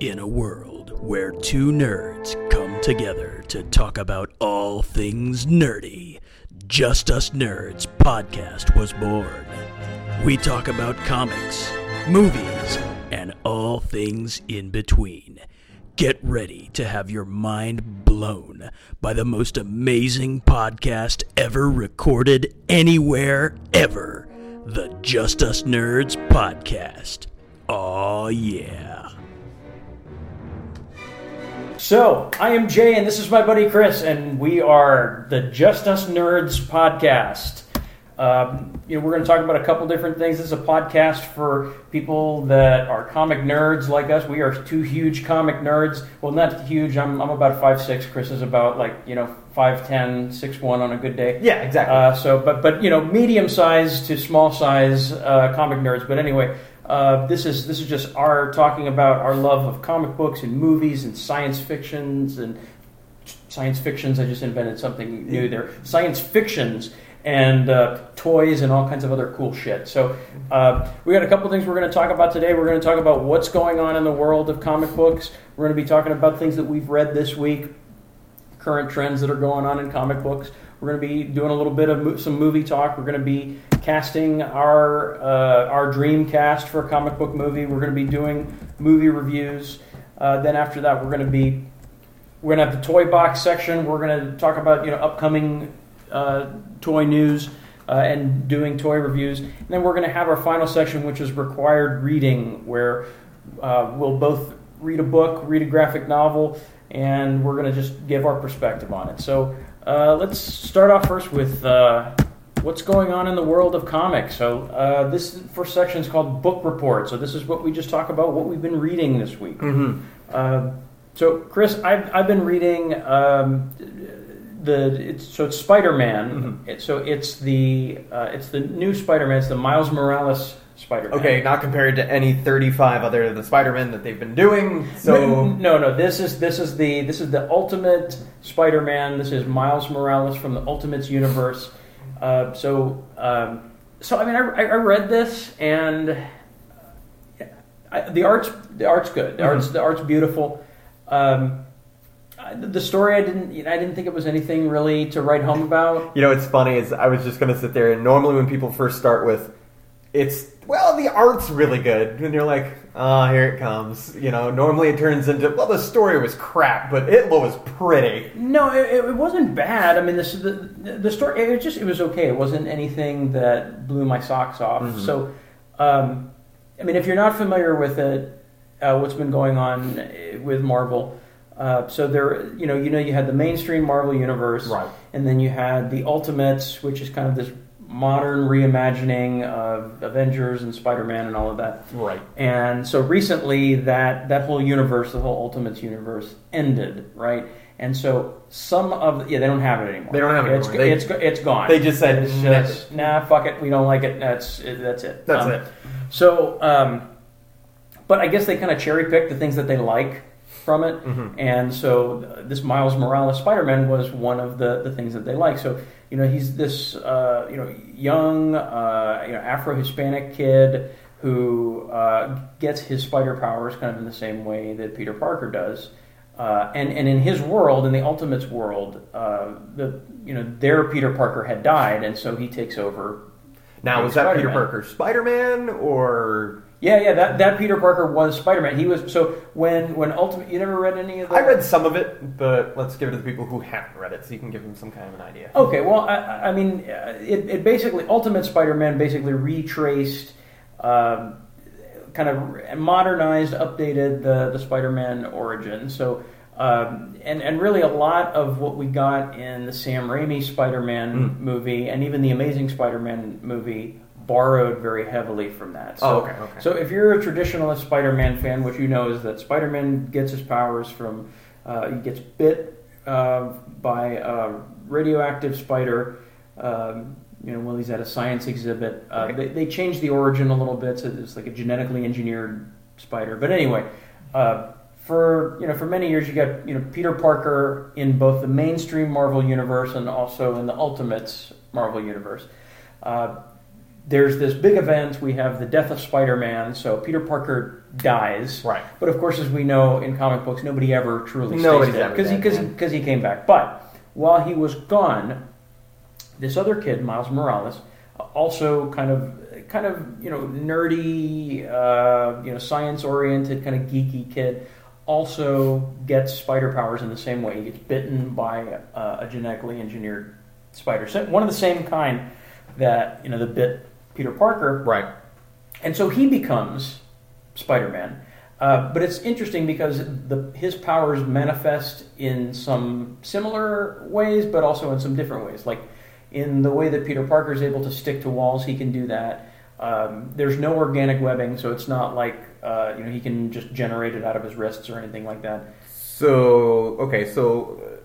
In a world where two nerds come together to talk about all things nerdy, Just Us Nerds podcast was born. We talk about comics, movies, and all things in between. Get ready to have your mind blown by the most amazing podcast ever recorded anywhere ever. The Just Us Nerds podcast. Oh, yeah. So, I am Jay, and this is my buddy Chris, and we are the Just Us Nerds podcast. Um, you know, we're going to talk about a couple different things. This is a podcast for people that are comic nerds like us. We are two huge comic nerds. Well, not huge. I'm, I'm about five six. Chris is about like you know five ten, six one on a good day. Yeah, exactly. Uh, so, but but you know, medium size to small size uh, comic nerds. But anyway, uh, this is this is just our talking about our love of comic books and movies and science fictions and science fictions. I just invented something new there. Science fictions and uh, toys and all kinds of other cool shit. So uh, we got a couple things we're going to talk about today. We're going to talk about what's going on in the world of comic books. We're going to be talking about things that we've read this week, current trends that are going on in comic books. We're going to be doing a little bit of mo- some movie talk. We're going to be casting our uh, our dream cast for a comic book movie. We're going to be doing movie reviews. Uh, then after that, we're going to be we're going to have the toy box section. We're going to talk about you know upcoming uh, toy news uh, and doing toy reviews. And then we're going to have our final section, which is required reading, where uh, we'll both read a book, read a graphic novel, and we're going to just give our perspective on it. So uh, let's start off first with what's going on in the world of comics. So uh, this first section is called book report. So this is what we just talk about, what we've been reading this week. Uh, so Chris, I've, I've been reading um, the it's so it's Spider-Man. It, so it's the uh, it's the new Spider-Man. It's the Miles Morales Spider-Man. okay, not compared to any 35 other of the Spider-Men that they've been doing. So no, no, no. This is this is the this is the Ultimate Spider-Man. This is Miles Morales from the Ultimates universe. Uh, so um, so I mean, I, I read this and I, the art's the art's good. The art's the art's beautiful. Um, the story I didn't you know, I didn't think it was anything really to write home about. you know what's funny is I was just going to sit there and normally when people first start with it's well the art's really good and you're like ah here it comes you know normally it turns into well the story was crap but it was pretty No, it, it wasn't bad. I mean, this the the story. It was just it was okay. It wasn't anything that blew my socks off. So, um, I mean, if you're not familiar with it, uh, what's been going on with Marvel? Uh, so there, you know, you know, you had the mainstream Marvel universe, Right. And then you had the Ultimates, which is kind of this modern reimagining of Avengers and Spider-Man and all of that. right And so recently, that that whole universe, the whole Ultimates universe, ended, right? And so some of yeah, they don't have it anymore. They don't have it It's anymore. They- it's it's gone. they just said, It's just, nah, fuck it, we don't like it. That's it, that's it. That's Um, it. So, um, but I guess they kind of cherry pick the things that they like from it, Mm-hmm. and so uh, this Miles Morales Spider-Man was one of the the things that they like. So you know, he's this uh, you know young uh, you know Afro Hispanic kid who uh, gets his spider powers kind of in the same way that Peter Parker does. Uh, and and in his world, in the Ultimates world, uh, the you know their Peter Parker had died, and so he takes over. now was that Peter Spider-Man. Parker Spider-Man or Yeah, yeah, that, that Peter Parker was Spider Man. He was so when when Ultimate. You never read any of that? I read some of it but let's give it to the people who haven't read it so you can give them some kind of an idea Okay, well, I, I mean, uh, it, it basically Ultimate Spider Man basically retraced, um, kind of modernized, updated the the Spider Man origin. So. Um, and and really a lot of what we got in the Sam Raimi Spider-Man movie and even the Amazing Spider-Man movie borrowed very heavily from that. So, Oh, okay, okay. So if you're a traditionalist Spider-Man fan, what you know is that Spider-Man gets his powers from uh, he gets bit uh, by a radioactive spider. Um, you know, while he's at a science exhibit, uh, Right. they, they changed the origin a little bit, so it's like a genetically engineered spider. But anyway, uh, for you know, for many years, you got you know Peter Parker in both the mainstream Marvel universe and also in the Ultimates Marvel universe. Uh, there's this big event. We have the death of Spider-Man. So Peter Parker dies. Right. But of course, as we know in comic books, nobody ever truly Nobody's stays dead because he because because he came back. But while he was gone, this other kid, Miles Morales, also kind of kind of you know nerdy, uh, you know science oriented, kind of geeky kid, also gets spider powers in the same way. He gets bitten by uh, a genetically engineered spider, one of the same kind that you know the bit Peter Parker. Right. And so he becomes Spider Man. Uh, but it's interesting because the, his powers manifest in some similar ways, but also in some different ways. Like in the way that Peter Parker is able to stick to walls, he can do that. Um, there's no organic webbing, so it's not like uh, you know he can just generate it out of his wrists or anything like that. So okay, so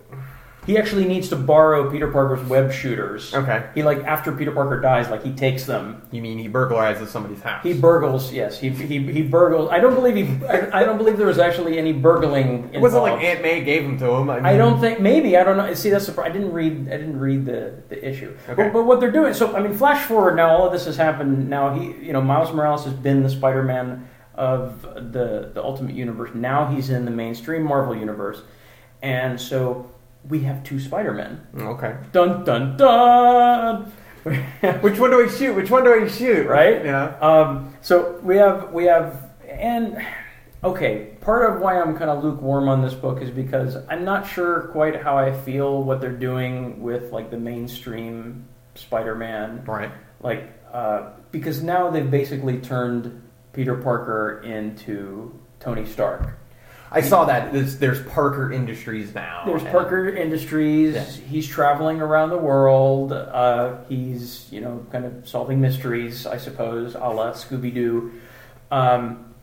He actually needs to borrow Peter Parker's web shooters. okay, He like after Peter Parker dies, like he takes them you mean he burglarizes somebody's house? He burgles, yes. He he he burgles. I don't believe he. I, I don't believe there was actually any burgling. Involved. it wasn't like Aunt May gave them to him. I, mean, I don't think. Maybe I don't know. See, that's the. I didn't read. I didn't read the the issue. Okay. But, but what they're doing. So I mean, flash forward now. All of this has happened. Now he, you know, Miles Morales has been the Spider-Man of the the Ultimate Universe. Now he's in the mainstream Marvel universe, and so we have two Spider-Men. Okay. Dun dun dun. Which one do I shoot? Which one do I shoot? right? Yeah. Um, so we have we have and okay, part of why I'm kind of lukewarm on this book is because I'm not sure quite how I feel what they're doing with like the mainstream Spider-Man, Right. like uh, because now they've basically turned Peter Parker into Tony Stark. I saw that. There's, there's Parker Industries now. There's and- Parker Industries. Yeah. He's traveling around the world. Uh, he's you know kind of solving mysteries, I suppose, a la Scooby Doo. Um,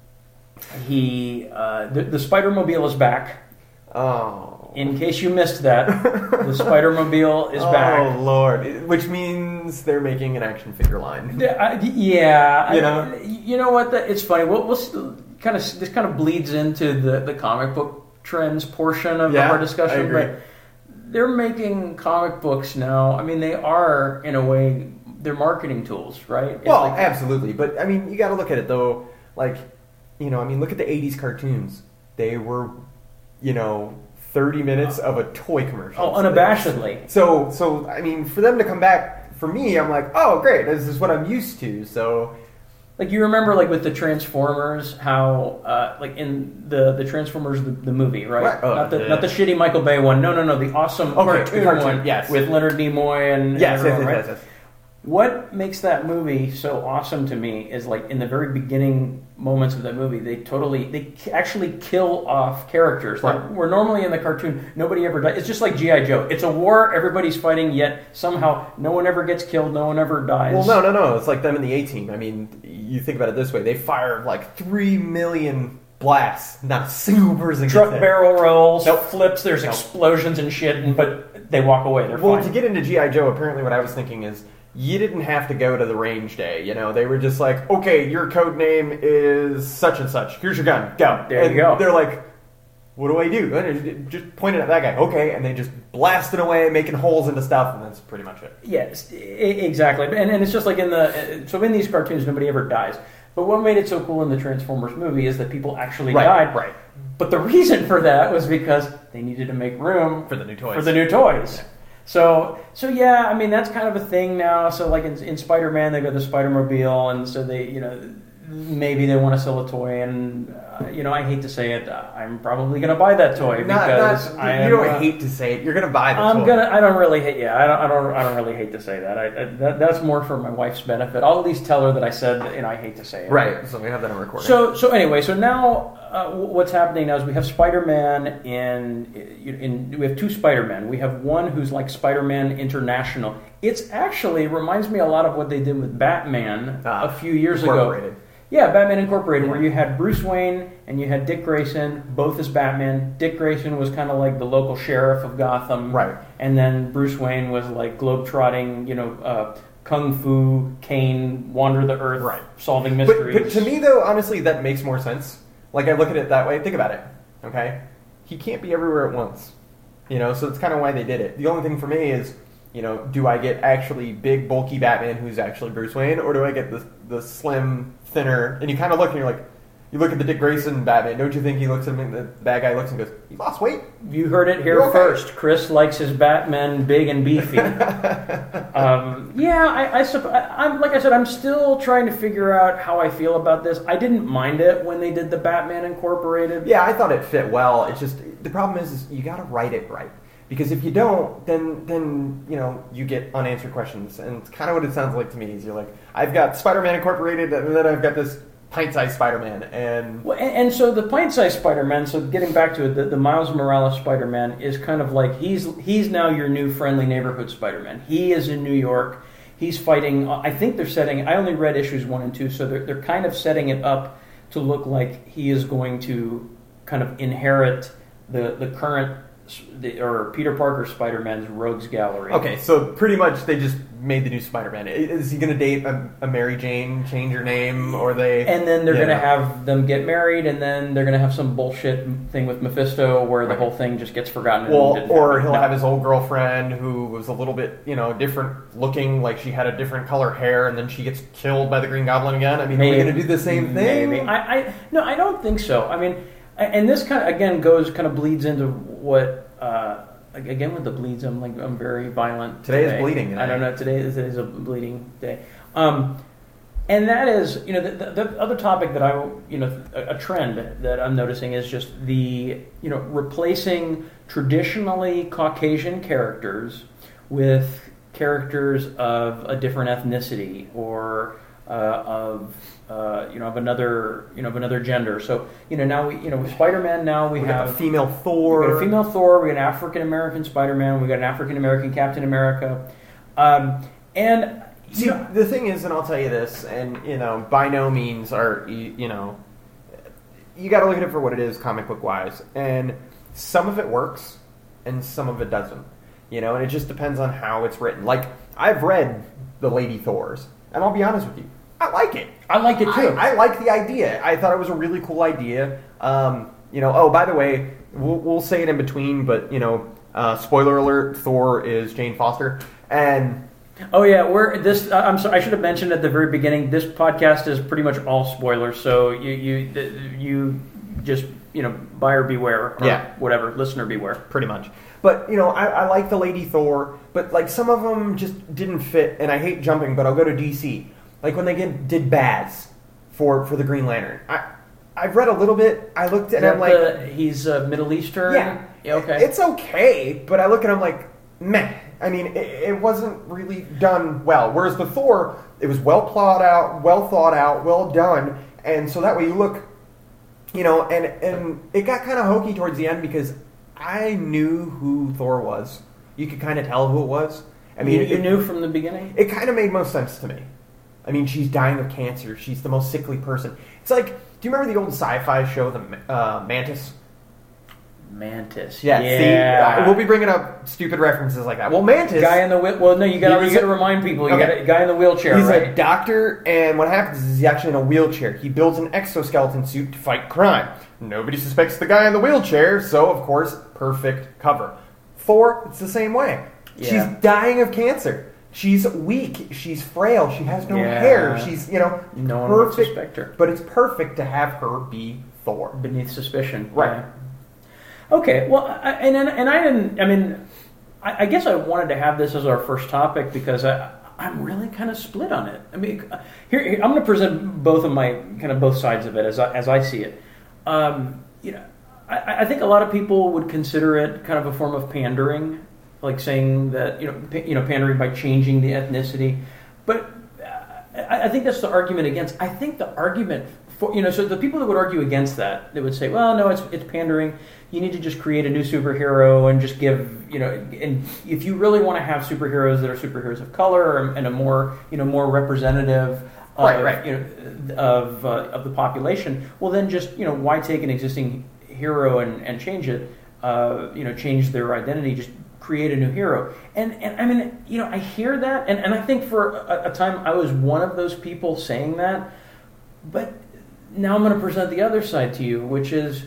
he uh, the, the Spider Mobile is back. Oh. In case you missed that, the Spider Mobile is oh, back. Oh lord. Which means they're making an action figure line. Yeah, I- yeah, You I- know? you know what? The, it's funny. We'll, we'll kind of this kind of bleeds into the, the comic book trends portion of Yeah, our discussion. But they're making comic books now. I mean, they are in a way they're marketing tools, right? It's Well, like- absolutely. But, I mean, you got to look at it, though. Like, you know, I mean, look at the 80s cartoons. They were, you know, 30 minutes of a toy commercial. oh, unabashedly. So, so I mean, for them to come back, for me, I'm like, oh, great, this is what I'm used to. So, Like you remember, like with the Transformers, how uh, like in the the Transformers the, the movie, right? Right. Oh, not the yeah. not the shitty Michael Bay one. No, no, no, the awesome Okay, the cartoon, cartoon, one. yes. with Leonard Nimoy and, and yes, yes, everyone, yes, right? yes, yes. What makes that movie so awesome to me is like in the very beginning moments of that movie, they totally they actually kill off characters. Like we're normally in the cartoon nobody ever dies. It's just like GI Joe. It's a war, everybody's fighting, yet somehow no one ever gets killed, no one ever dies. Well, no, no, no. It's like them in the A Team. I mean, you think about it this way: they fire like three million blasts, not a single person. Truck barrel rolls, Nope. flips. There's Nope. explosions and shit, and, but they walk away. They're Well, fine. to get into GI Joe, apparently, what I was thinking is you didn't have to go to the range day. You know, they were just like, okay, your code name is such and such. Here's your gun. Go. There you go. They're like, what do I do? And it- just pointed at that guy. Okay, and they just blasted away, making holes into stuff, and that's pretty much it. Yes, exactly. And, and it's just like in the so in these cartoons, nobody ever dies. But what made it so cool in the Transformers movie is that people actually Right, died. right. But the reason for that was because they needed to make room For the new toys. For the new toys. So so yeah, I mean that's kind of a thing now. So like in, in Spider Man, they got the Spider Mobile, and so they you know maybe they want to sell a toy, and uh, you know I hate to say it, uh, I'm probably going to buy that toy Not, because not, I you am, don't uh, hate to say it. You're gonna buy the I'm toy. gonna. I don't really hate. Yeah, I don't. I don't. I don't really hate to say that. I, I that, that's more for my wife's benefit. I'll at least tell her that I said, that, you know, I hate to say it. Right. So we have that on recording. So so anyway, so now uh, what's happening now is we have Spider-Man in, in we have two Spider-Men. We have one who's like Spider-Man International. It's actually reminds me a lot of what they did with Batman Ah, a few years ago. Yeah, Batman Incorporated, where you had Bruce Wayne and you had Dick Grayson, both as Batman. Dick Grayson was kind of like the local sheriff of Gotham, Right. And then Bruce Wayne was like globetrotting, you know, uh, kung fu, cane, wander the earth, Right. solving But, mysteries. but to me, though, honestly, that makes more sense. Like I look at it that way. Think about it. Okay, he can't be everywhere at once. You know, so it's kind of why they did it. The only thing for me is you know, do I get actually big, bulky Batman who's actually Bruce Wayne, or do I get the the slim, thinner? And you kind of look and you're like, you look at the Dick Grayson Batman. Don't you think he looks at him? The bad guy looks and goes, "He lost weight." You heard it here okay. first. Chris likes his Batman big and beefy. um, yeah, I, I, supp- I, I'm like I said, I'm still trying to figure out how I feel about this. I didn't mind it when they did the Batman Incorporated. Yeah, I thought it fit well. It's just the problem is, is you got to write it right because if you don't, then then you know you get unanswered questions, and it's kind of what it sounds like to me. Is you're like, I've got Spider-Man Incorporated, and then I've got this pint-sized Spider-Man, and Well, and, and so the pint-sized Spider-Man. So getting back to it, the, the Miles Morales Spider-Man is kind of like he's he's now your new friendly neighborhood Spider-Man. He is in New York. He's fighting. I think they're setting. I only read issues one and two, so they're they're kind of setting it up to look like he is going to kind of inherit the the current the, or Peter Parker Spider-Man's rogues gallery. okay, so pretty much they just made the new Spider-Man. Is he going to date a, a Mary Jane, change her name, or they? And then they're going to have them get married, and then they're going to have some bullshit thing with Mephisto where the whole thing just gets forgotten. Well, or he'll No. have his old girlfriend who was a little bit, you know, different looking, like she had a different color hair, and then she gets killed by the Green Goblin again. I mean, are we going to do the same thing? Maybe. I, I no, I don't think so. I mean, and this kind of again goes kind of bleeds into what. Uh, Again with the bleeds, I'm like I'm very violent. Today is bleeding day. I don't know. Today is, today is a bleeding day, um, and that is you know the, the, the other topic that I you know a, a trend that I'm noticing is just the you know replacing traditionally Caucasian characters with characters of a different ethnicity or uh, of uh, you know of another you know of another gender. So you know now we you know with Spider-Man now we, we have a female Thor. we got a female Thor, we got an African American Spider-Man, we got an African American Captain America, um, and See, know, the thing is, and I'll tell you this, and you know, by no means are you, you know, you got to look at it for what it is, comic book wise, and some of it works, and some of it doesn't. You know, and it just depends on how it's written. Like I've read the Lady Thors, and I'll be honest with you, I like it. I like it too. I, I like the idea. I thought it was a really cool idea. Um, you know, oh, by the way, we'll, we'll say it in between, but you know, uh, spoiler alert: Thor is Jane Foster, and Oh yeah, we're this. I'm sorry. I should have mentioned at the very beginning. This podcast is pretty much all spoilers. So you you you just you know buyer beware. Or Yeah. Whatever. Listener beware. pretty much. But you know, I, I like the Lady Thor, but like some of them just didn't fit. And I hate jumping, but I'll go to DC. Like when they get, did Baz for for the Green Lantern. I I've read a little bit. I looked at him like, the- he's a Middle Eastern. yeah, Okay. it's okay. But I look at him like, meh. I mean, it, it wasn't really done well. Whereas the Thor, it was well plotted out, well thought out, well done, and so that way you look, you know, and and it got kind of hokey towards the end because I knew who Thor was. You could kind of tell who it was. I mean, you, you it, knew from the beginning. it kind of made most sense to me. I mean, she's dying of cancer. She's the most sickly person. It's like, do you remember the old sci-fi show, The uh, Mantis? Mantis. Yeah. Yeah. See, uh, we'll be bringing up stupid references like that. Well, Mantis. Guy in the wheel. Well, no, you got to remind people. You Okay. got a guy in the wheelchair, He's right? a doctor, and what happens is he's actually in a wheelchair. He builds an exoskeleton suit to fight crime. Nobody suspects the guy in the wheelchair, so of course, perfect cover. Thor, it's the same way. Yeah. She's dying of cancer. She's weak. She's frail. She has no Yeah. hair. She's you know No one would perfect. suspect her. But it's perfect to have her be Thor. beneath suspicion. Right. Yeah. Okay. Well, I, and and and I didn't. I mean, I, I guess I wanted to have this as our first topic because I. I'm really kind of split on it. I mean, here, here I'm going to present both of my kind of both sides of it as I, as I see it. Um, you know, I, I think a lot of people would consider it kind of a form of pandering, like saying that you know, you know, pandering by changing the ethnicity. But uh, I, I think that's the argument against. I think the argument for you know, so the people that would argue against that, they would say, well, no, it's it's pandering. You need to just create a new superhero and just give you know, and if you really want to have superheroes that are superheroes of color and a more you know more representative. Of, Right, right. You know, of uh, of the population. Well, then just you know, why take an existing hero and, and change it? Uh, you know, change their identity. Just create a new hero. And and I mean, you know, I hear that, and, and I think for a, a time I was one of those people saying that. But now I'm going to present the other side to you, which is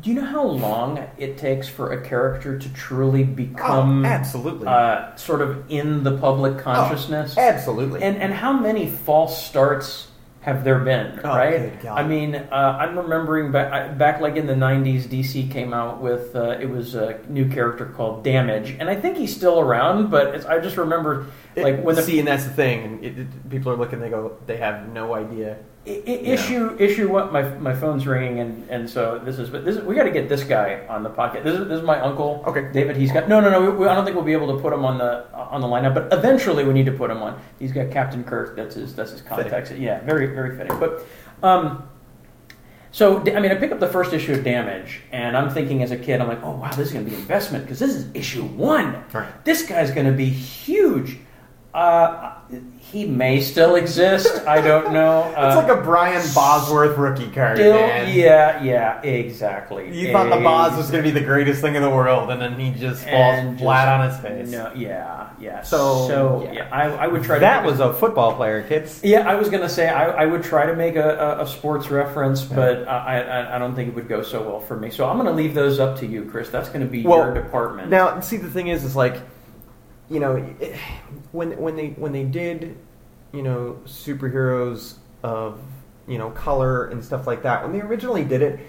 Do you know how long it takes for a character to truly become oh, absolutely uh, sort of in the public consciousness? Oh, absolutely. And and how many false starts have there been? Oh, right. I mean, uh, I'm remembering back back like in the '90s, DC came out with uh, it was a new character called Damage, and I think he's still around. But it's, I just remember like when the see, and that's the thing. It, it, people are looking. They go. They have no idea. Issue issue what my my phone's ringing and and so this is but this is, we got to get this guy on the podcast. This is this is my uncle. Okay. David. He's got no no no. We, I don't think we'll be able to put him on the on the lineup, but eventually we need to put him on. He's got Captain Kirk. That's his that's his context. Yeah, very very fitting. But um, so I mean, I pick up the first issue of Damage, and I'm thinking as a kid, I'm like, oh wow, this is going to be investment because this is issue one. Right. This guy's going to be huge. Uh, he may still exist. I don't know. Uh, it's like a Brian Bosworth rookie card. still, man. yeah, yeah, exactly. You thought the Boz was going to be the greatest thing in the world, and then he just falls flat on his face. No, yeah, yeah. So, so yeah. yeah, I, I would try. to that make was a football player, kids. Yeah, I was gonna say I, I would try to make a, a, a sports reference, but I, I I don't think it would go so well for me. So I'm gonna leave those up to you, Chris. That's gonna be Well, your department. Now, see, the thing is, is like, you know, it, when when they when they did, you know, superheroes of you know color and stuff like that. When they originally did it,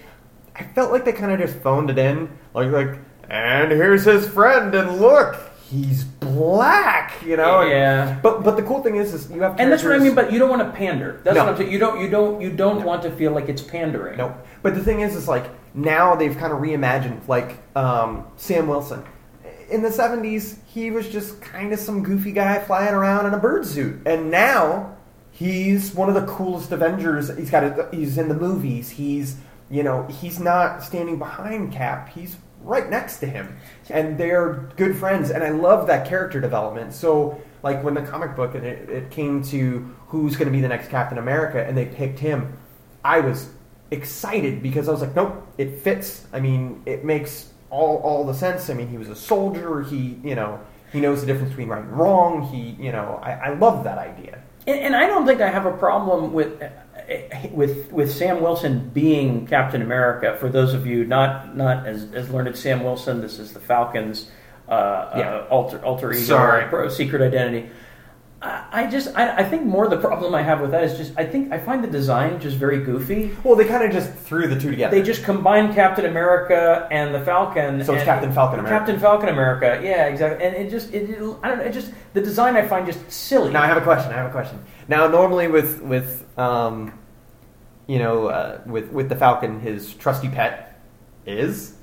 I felt like they kind of just phoned it in, like like, and here's his friend, and look, he's black, you know. Yeah. But but the cool thing is, is you have and that's what I mean. But you don't want to pander. That's No. what I'm saying. You don't you don't you don't want to feel like it's pandering. No, but the thing is, is like now they've kind of reimagined, like um, Sam Wilson. In the '70s, he was just kind of some goofy guy flying around in a bird suit, and now he's one of the coolest Avengers. He's got, a, he's in the movies. He's, you know, he's not standing behind Cap. He's right next to him, and they're good friends. And I love that character development. So, like when the comic book and it, it came to who's going to be the next Captain America, and they picked him, I was excited because I was like, nope, it fits. I mean, it makes all all the sense. I mean, he was a soldier. He, you know, he knows the difference between right and wrong. He, you know, I, I love that idea. And, and I don't think I have a problem with with with Sam Wilson being Captain America. For those of you not not as, as learned Sam Wilson, this is the Falcons' uh, Yeah. uh, alter alter ego, Sorry. pro- secret identity. I, just I, I think more the problem I have with that is just I think I find the design just very goofy. Well, they kind of just threw the two together. They just combined Captain America and the Falcon. So it's Captain Falcon America. Captain Falcon America, yeah, exactly. And it just, it, it- I don't know, it just the design I find just silly. Now I have a question. I have a question. Now, normally with with um, you know, uh, with with the Falcon, his trusty pet is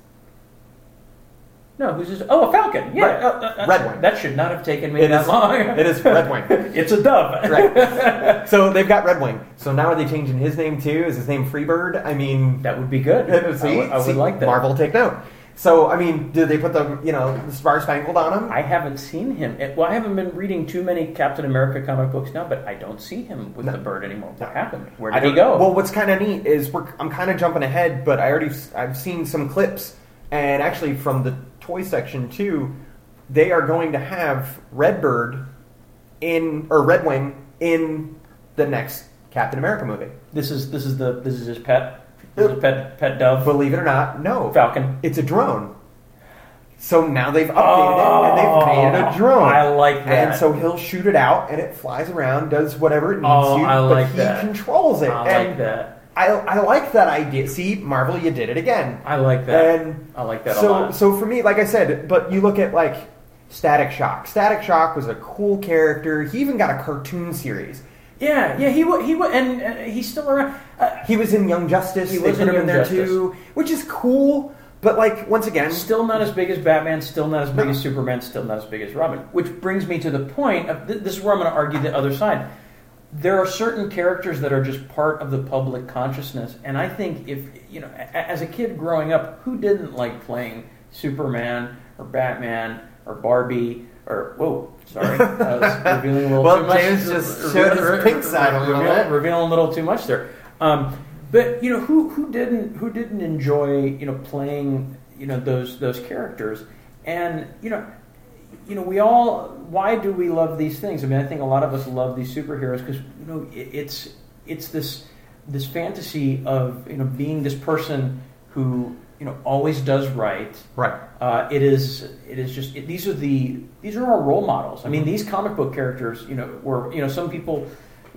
No, who's just? Oh, a falcon. Yeah, Red- uh, uh, uh, Red Wing. That should not have taken me It that is- long. it is Red Wing. it's a dove. right. so they've got Red Wing. So now are they changing his name too? Is his name Freebird? I mean, That would be good. see, I would, I would see, like that. Marvel take note. So I mean, did they put the you know the Star Spangled on him? I haven't seen him. Well, I haven't been reading too many Captain America comic books now, but I don't see him with No. the bird anymore. What No. happened? Where did he go? Well, what's kind of neat is we're, I'm kind of jumping ahead, but I already I've seen some clips, and actually from the toy section too, they are going to have Redbird in or Redwing in the next Captain America movie. this is this is the this is his pet. This is a pet pet dove. Believe it or not, no, Falcon. it's a drone. So now they've updated it and they've oh, made it a drone. Oh, I like that. And so he'll shoot it out and it flies around, does whatever it needs Oh, to, I but like he that. controls it. I and like that. I, I like that idea. See, Marvel, you did it again. I like that. And I like that a so, lot. so for me, like I said, but you look at like Static Shock. Static Shock was a cool character. He even got a cartoon series. Yeah, yeah, he he and uh, he's still around. Uh, He was in Young Justice. He was put in him in Young there Justice. too, which is cool. But like once again, still not as big as Batman, still not as big No. as Superman, still not as big as Robin. Which brings me to the point of th- this is where I'm going to argue the other side. There are certain characters that are just part of the public consciousness, and I think if you know, as a kid growing up, who didn't like playing Superman or Batman or Barbie or whoa, sorry, I was revealing a little Well, too much. James just showed his pink side a little bit. revealing a little too much there. Um, but you know who who didn't who didn't enjoy you know playing you know those those characters and you know you know we all why do we love these things i mean i think a lot of us love these superheroes because you know it, it's it's this this fantasy of you know being this person who you know always does right. Right. Uh, it is it is just it, these are the these are our role models. I mean, these comic book characters, you know, were you know some people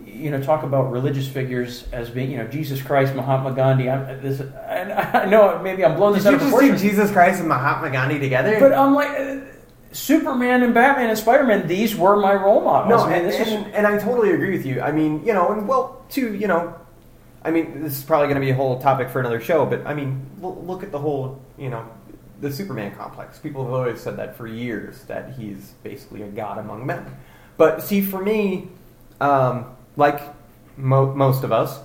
you know talk about religious figures as being you know Jesus Christ, Mahatma Gandhi. I, this and I know maybe I'm blowing this Did out you of just proportion, see Jesus Christ and Mahatma Gandhi together? but I'm like. Superman and Batman and Spider Man, these were my role models. No, I mean, and, this is and, and I totally agree with you. I mean, you know, and well, too, you know, I mean, this is probably going to be a whole topic for another show, but I mean, l- look at the whole, you know, the Superman complex. People have always said that for years, that he's basically a god among men. But see, for me, um, like mo- most of us,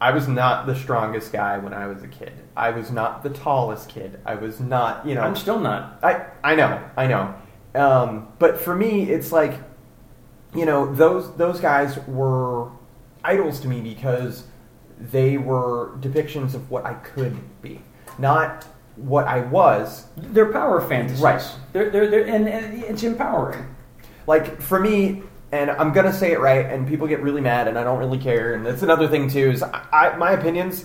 I was not the strongest guy when I was a kid. I was not the tallest kid. I was not, you know. I'm still not. I I know, I know. Um, but for me, it's like, you know, those those guys were idols to me because they were depictions of what I could be, not what I was. They're power fantasies. Right. They're, they're, they're, and, and it's empowering. Like for me, and I'm gonna say it right, and people get really mad, and I don't really care. And that's another thing too is I, I my opinions.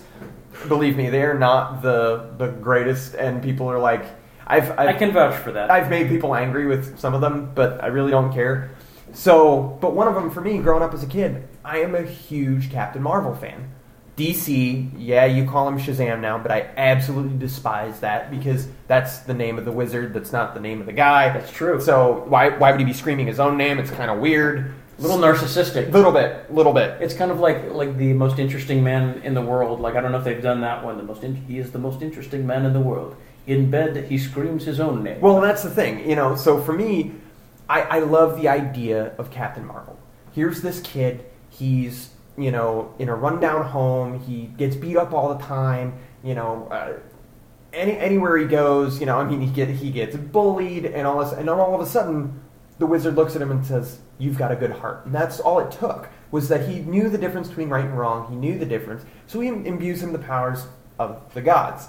Believe me, they're not the the greatest, and people are like, I've, I've I can vouch for that. I've made people angry with some of them, but I really don't care. So, but one of them for me, growing up as a kid, I am a huge Captain Marvel fan. DC, yeah, you call him Shazam now, but I absolutely despise that because that's the name of the wizard. That's not the name of the guy. That's true. So why why would he be screaming his own name? It's kind of weird. a little narcissistic. Little bit, little bit. It's kind of like like the most interesting man in the world. Like I don't know if they've done that one. The most in, he is the most interesting man in the world. In bed, he screams his own name. Well, that's the thing, you know. So for me, I, I love the idea of Captain Marvel. Here's this kid. He's you know in a rundown home. He gets beat up all the time. You know, uh, any anywhere he goes, you know, I mean, he get he gets bullied and all this, and then all of a sudden, the wizard looks at him and says, "You've got a good heart." And that's all it took was that he knew the difference between right and wrong. He knew the difference, so he imbues him the powers of the gods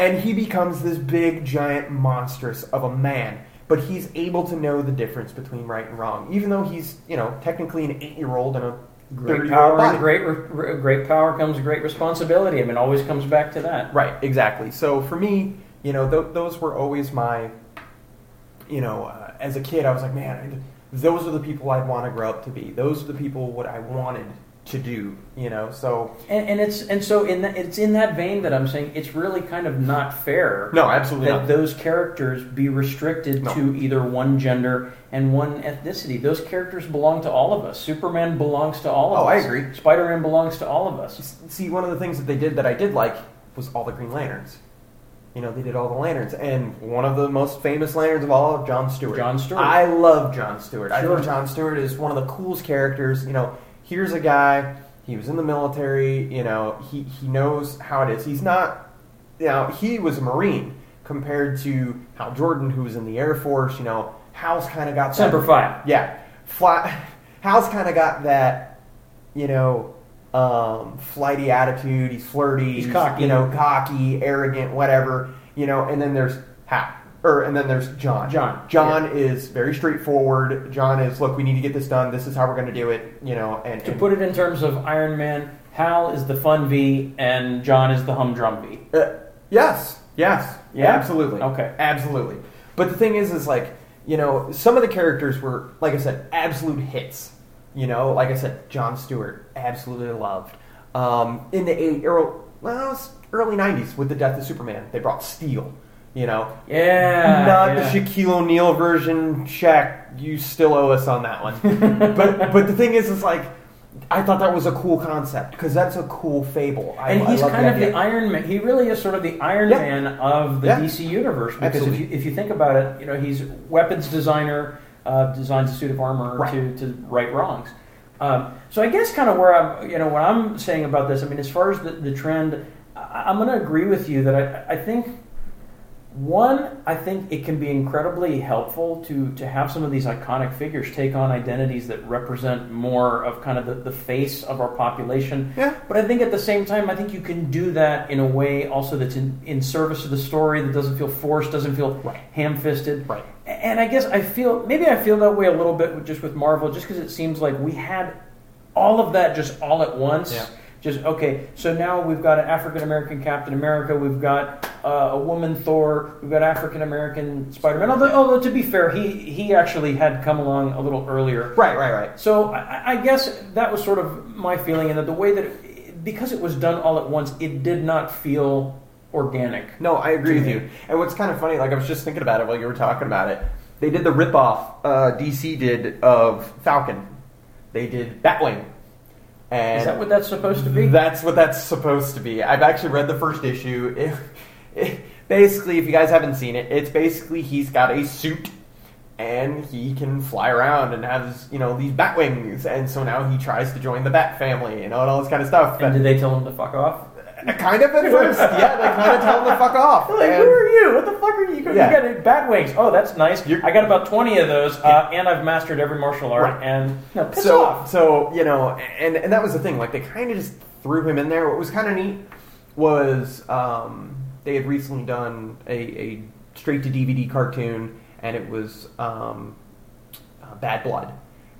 and he becomes this big giant monstrous of a man. But he's able to know the difference between right and wrong. Even though he's you know technically an eight year old and a great power great re- re- great power comes great responsibility. I mean, always comes back to that. right exactly. So for me you know th- those were always my you know uh, as a kid i was like man those are the people i'd want to grow up to be. Those are the people what i wanted to do you know so And, and it's and so in that, it's in that vein that I'm saying it's really kind of not fair. no absolutely that not those characters be restricted No. to either one gender and one ethnicity. Those characters belong to all of us. Superman belongs to all of Oh, I us. agree. Spider-Man belongs to all of us. See, one of the things that they did that I did like was all the Green Lanterns. You know, they did all the lanterns, and one of the most famous lanterns of all, John Stewart. John Stewart. I love John Stewart. I think John Stewart is one of the coolest characters. You know, here's a guy. He was in the military. You know, he he knows how it is. He's not. You know, he was a Marine compared to Hal Jordan, who was in the Air Force. You know, Hal's kind of got that- Semper Fi. yeah, Fly, Hal's kind of got that, you know, um, flighty attitude. He's flirty. He's cocky. You know, cocky, arrogant, whatever. You know, and then there's Hal, or and then there's John. John, John is very straightforward. John is, look, we need to get this done. This is how we're going to do it. You know, and, To and- put it in terms of Iron Man, Hal is the fun V and John is the humdrum V. Uh, yes, yes, Yeah? absolutely, Okay. absolutely. But the thing is, is like you know, some of the characters were, like I said, absolute hits. You know, like I said, John Stewart, absolutely loved. Um, in the eight, early, well, early '90s with the death of Superman, they brought Steel. You know, Yeah. not yeah. the Shaquille O'Neal version. Shaq, you still owe us on that one. but but the thing is, is like. I thought that was a cool concept because that's a cool fable. I, and he's kind of idea. the Iron Man. He really is sort of the Iron Yeah. Man of the Yeah. DC universe. Because if Absolutely. you, if you think about it, you know he's weapons designer, uh, designs a suit of armor Right. to, to right wrongs. Um, so I guess kind of where I'm, you know, what I'm saying about this. I mean, as far as the, the trend, I, I'm going to agree with you that I, I think one, I think it can be incredibly helpful to to have some of these iconic figures take on identities that represent more of kind of the, the face of our population. Yeah. But I think at the same time, I think you can do that in a way also that's in, in service of the story that doesn't feel forced, doesn't feel Right. ham-fisted. Right. And I guess I feel maybe I feel that way a little bit just with Marvel, just because it seems like we had all of that just all at once. Yeah. Just okay. So now we've got an African American Captain America. We've got uh, a woman Thor. We've got African American Spider Man. Although, although to be fair, he he actually had come along a little earlier. Right, right, right. So I, I guess that was sort of my feeling, and that the way that it, because it was done all at once, it did not feel organic. No, I agree with me. you. And what's kind of funny, like I was just thinking about it while you were talking about it. They did the ripoff uh, DC did of Falcon. They did Batwing. And Is that what that's supposed to be? That's what that's supposed to be. I've actually read the first issue. It, it, basically, if you guys haven't seen it, it's basically he's got a suit and he can fly around and has you know these bat wings, and so now he tries to join the Bat family, you know, and all this kind of stuff. and did they tell him to fuck off? Uh, kind of at first, yeah, they kind of tell him to fuck off. They're like, And- who are you? What the fuck are you? You Yeah. got bat wings. Oh, that's nice. You're- I got about twenty of those, uh, and I've mastered every martial art. Right. And no, piss so off. so you know and and that was the thing like they kind of just threw him in there what was kind of neat was um, they had recently done a, a straight to dvd cartoon and it was um, uh, bad blood.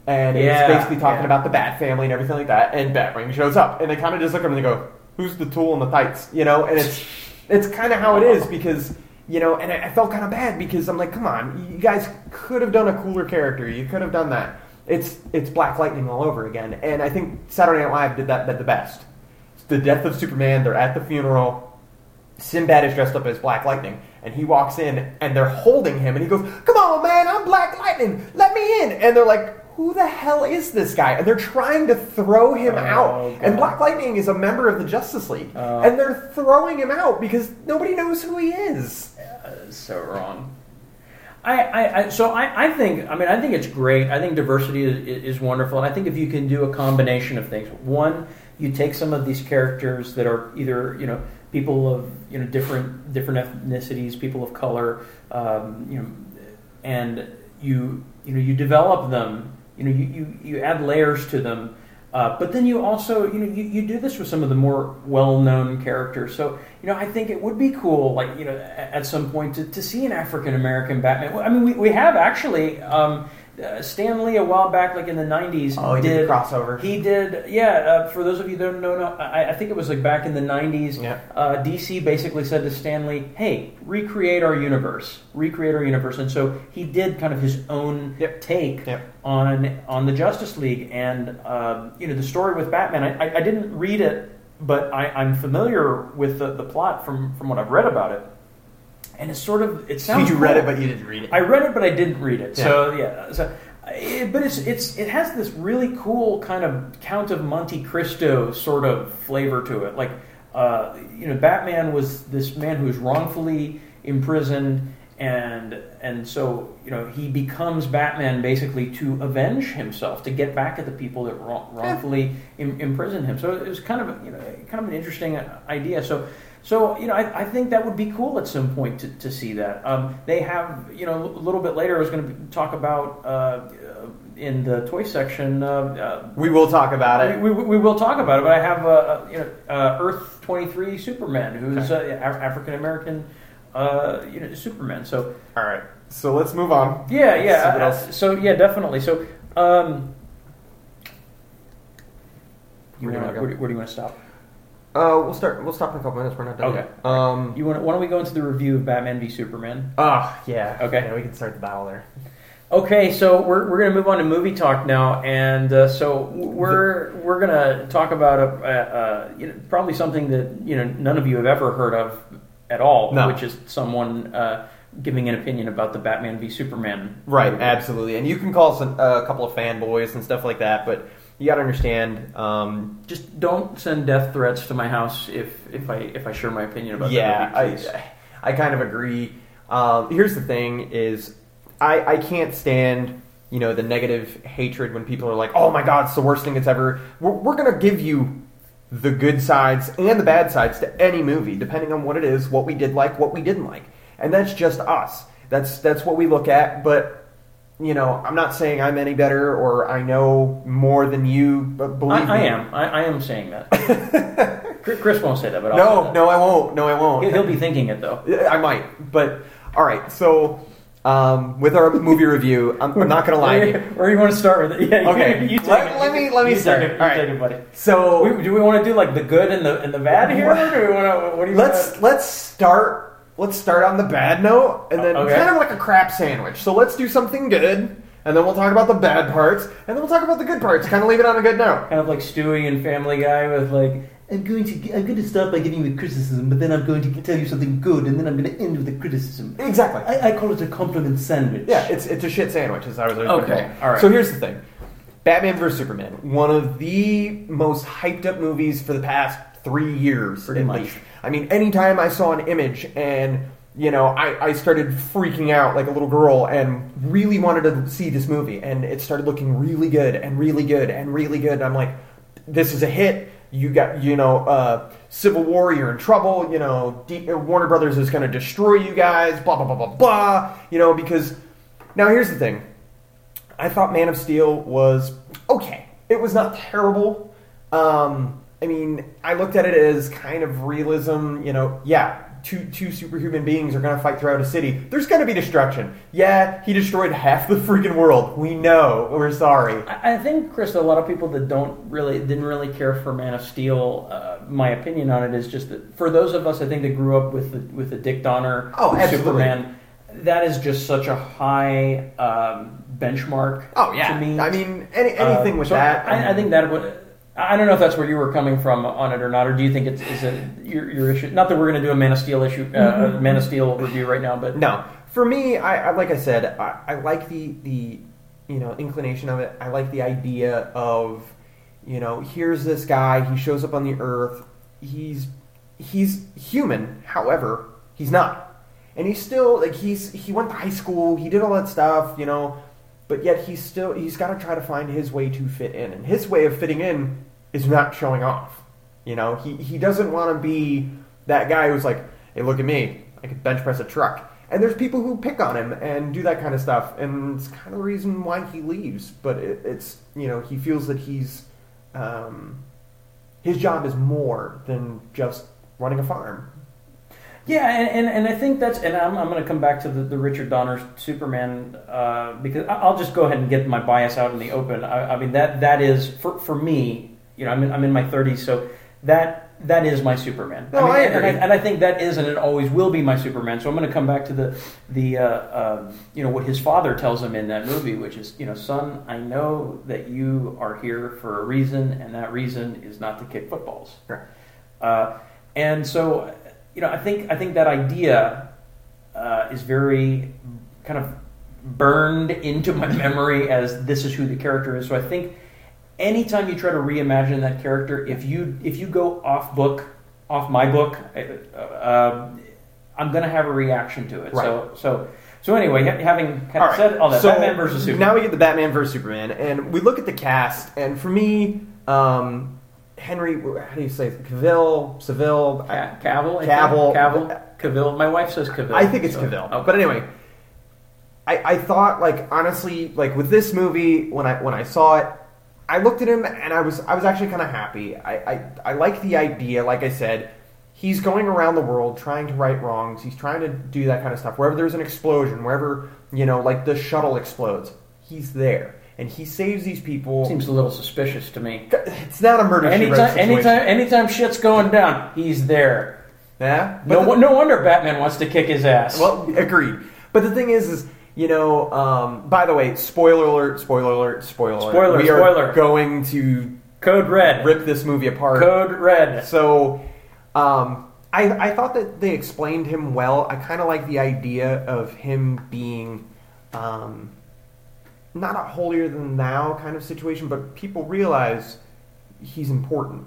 And it Yeah, was basically talking yeah. about the bat family and everything like that and batwing shows up and they kind of just look at him and they go who's the tool in the tights? You know and it's it's kind of how it is because you know and I, I felt kind of bad because i'm like come on you guys could have done a cooler character. You could have done that. It's it's black lightning all over again and i think saturday night live did that the best. It's the death of superman they're at the funeral Sinbad is dressed up as Black Lightning, and he walks in, and they're holding him, and he goes, "Come on, man, I'm Black Lightning, let me in." And they're like, "Who the hell is this guy?" And they're trying to throw him Oh, out. And Black Lightning is a member of the Justice League, Oh. and they're throwing him out because nobody knows who he is. Uh, so wrong. I, I, I so I, I think I mean I think it's great. I think diversity is, is wonderful, and I think if you can do a combination of things, one, you take some of these characters that are either you know people of you know different different ethnicities, people of color, um, you know, and you you know you develop them. You know you, you, you add layers to them. Uh, but then you also, you know, you, you do this with some of the more well-known characters. So, you know, I think it would be cool, like, you know, at, some point to, to see an African American Batman. I mean, we, we have actually. Um, uh, Stan Lee a while back, like in the '90s, Oh, he did the crossover. He did, yeah. Uh, for those of you that don't know, I, I think it was like back in the '90s. Yeah. Uh, DC basically said to Stan Lee, "Hey, recreate our universe, recreate our universe," and so he did kind of his own Yep. take Yep. on on the Justice League, and um, you know the story with Batman. I, I, I didn't read it, but I, I'm familiar with the, the plot from from what I've read about it, and it's sort of it So sounds. you read cool. it, but you didn't read it. I read it, but I didn't read it. So yeah, so, it, but it's it's it has this really cool kind of Count of Monte Cristo sort of flavor to it. Like uh, you know, Batman was this man who was wrongfully imprisoned, and and so you know he becomes Batman basically to avenge himself, to get back at the people that wrong, wrongfully Im- imprisoned him. So it was kind of you know kind of an interesting idea. So. So you know, I, I think that would be cool at some point to, to see that. Um, they have you know a little bit later. I was going to talk about uh, in the toy section. Uh, we will talk about uh, it. we, we, we will talk about it, but I have uh, uh, you know uh, Earth twenty three Superman, who's uh, Af- African American, uh, you know Superman. So All right, so let's move on. yeah, yeah. uh, so yeah, definitely. So um, Where do you wanna where, where do you want to stop? Uh, we'll start. We'll stop in a couple minutes. We're not done. Okay. Yet. Um. You want? Why don't we go into the review of Batman v Superman? Ah, yeah. Okay. Yeah, we can start the battle there. Okay, so we're, we're going to move on to movie talk now, and uh, so we're we're going to talk about a, a, a you know, probably something that you know none of you have ever heard of at all, No. which is someone uh, giving an opinion about the Batman v Superman. Right, movie. absolutely. And you can call us a, a couple of fanboys and stuff like that, but you got to understand. Um, Just don't send death threats to my house if if I if I share my opinion about yeah, the movie. I, I kind of agree. Um, here's the thing: is I, I can't stand you know the negative hatred when people are like, "Oh my God, it's the worst thing that's ever." We're, we're gonna give you the good sides and the bad sides to any movie, depending on what it is, what we did like, what we didn't like, and that's just us. That's that's what we look at, but. You know, I'm not saying I'm any better or I know more than you, but believe I, I me. am. I, I am saying that. Chris won't say that, but I'll No, no, I won't. No, I won't. He'll, he'll be thinking it though. I might, but all right. So, um, with our movie review, I'm, I'm not gonna lie. to you. Where you want to start with it? Yeah, Okay, You, you take let- it. let me- let me you start. Take it, All right. it, buddy. So We, do we want to do like the good and the and the bad here, or do we want to? What do you let's wanna- let's start let's start on the bad note, and then oh, Okay. kind of like a crap sandwich. So let's do something good, and then we'll talk about the bad parts, and then we'll talk about the good parts. Kind of leave it on a good note. Kind of like Stewie and Family Guy with like, I'm going to I'm going to start by giving you a criticism, but then I'm going to tell you something good, and then I'm going to end with a criticism. Exactly. I, I call it a compliment sandwich. Yeah, it's it's a shit sandwich. As I was always Okay, gonna call it. all right. So here's the thing: Batman vs Superman, one of the most hyped up movies for the past three years, Pretty at much. least. I mean, anytime I saw an image and you know, I, I started freaking out like a little girl and really wanted to see this movie, and it started looking really good and really good and really good. And I'm like, this is a hit. You got, you know, uh, Civil War, you're in trouble. You know, D- Warner Brothers is going to destroy you guys. Blah blah blah blah blah. You know, because now here's the thing. I thought Man of Steel was okay. It was not terrible. Um, I mean, I looked at it as kind of realism. You know, yeah, two two superhuman beings are going to fight throughout a city. There's going to be destruction. Yeah, he destroyed half the freaking world. We know. We're sorry. I I think, Chris, a lot of people that don't really didn't really care for Man of Steel. Uh, my opinion on it is just that for those of us, I think that grew up with the, with the Dick Donner Oh. Superman, that is just such a high um, benchmark. Oh yeah. to me. I mean, any, anything Uh, with so that. I, I think that would. I don't know if that's where you were coming from on it or not, or do you think it's is it your, your issue? Not that we're going to do a Man of Steel issue, uh, a Man of Steel review right now, but No, for me, I, I like I said, I, I like the the you know inclination of it. I like the idea of you know here's this guy. He shows up on the earth. He's he's human. However, he's not, and he's still like he's he went to high school. He did all that stuff. You know. But yet he's still he's got to try to find his way to fit in, and his way of fitting in is not showing off. You know, he he doesn't want to be that guy who's like, "Hey, look at me! I could bench press a truck." And there's people who pick on him and do that kind of stuff, and it's kind of the reason why he leaves. But it, it's you know he feels that he's um, his job is more than just running a farm. Yeah, and, and, and I think that's, and I'm, I'm going to come back to the, the Richard Donner Superman uh, because I'll just go ahead and get my bias out in the open. I, I mean that that is for for me. You know, I'm in, I'm in my 30s, so that that is my Superman. No, mean, I and- agree. And, I, and I think that is, and it always will be my Superman. So I'm going to come back to the the uh, um, you know what his father tells him in that movie, which is you know, son, I know that you are here for a reason, and that reason is not to kick footballs. Right. Uh, and so, you know, I think I think that idea uh, is very kind of burned into my memory as this is who the character is. So I think anytime you try to reimagine that character, if you if you go off book, off my book, uh, uh, I'm going to have a reaction to it. So so so anyway, having kind of right. said all that, So, Batman versus Superman. Now we get the Batman versus Superman, and we look at the cast, and for me, um, Henry, how do you say it? Cavill, Seville? Ca- Cavill, Cavill. Cavill, Cavill. My wife says Cavill. I think it's so- Cavill. okay. But anyway, I, I thought like honestly, like with this movie, when I when I saw it, I looked at him and I was I was actually kind of happy. I, I I like the idea. Like I said, he's going around the world trying to right wrongs. He's trying to do that kind of stuff. Wherever there's an explosion, wherever you know, like the shuttle explodes, he's there and he saves these people. Seems a little suspicious to me. It's not a murder Anytime, anytime, anytime shit's going down, he's there. Yeah. No, the- no wonder Batman wants to kick his ass. Well, agreed. But the thing is, is you know, um, by the way, spoiler alert, spoiler alert, spoiler alert. Spoiler, we are going to Code Red. rip this movie apart. Code Red. So, um, I, I thought that they explained him well. I kind of like the idea of him being um, not a holier than thou kind of situation, but people realize he's important.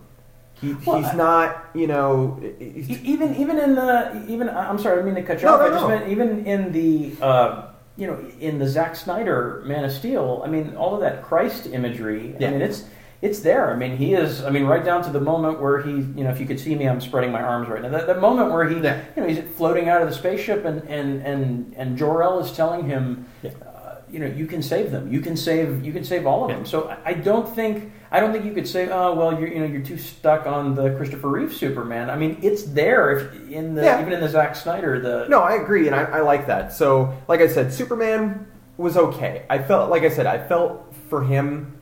He, Well, he's not, you know, even even in the even I'm sorry, I didn't mean to cut you No, off. no, I just no. meant even in the uh, you know in the Zack Snyder Man of Steel. I mean, all of that Christ imagery. Yeah. I mean, it's it's there. I mean, he is. I mean, right down to the moment where he, you know, if you could see me, I'm spreading my arms right now. That, that moment where he, Yeah. you know, he's floating out of the spaceship, and and and and Jor El is telling him, Yeah. uh, you know, you can save them. You can save. You can save all of them. So I, I don't think. I don't think you could say, oh well, you're you know you're too stuck on the Christopher Reeve Superman. I mean, it's there if, in the Yeah. even in the Zack Snyder the No, I agree, and I, I like that. So, like I said, Superman was okay. I felt, like I said, I felt for him.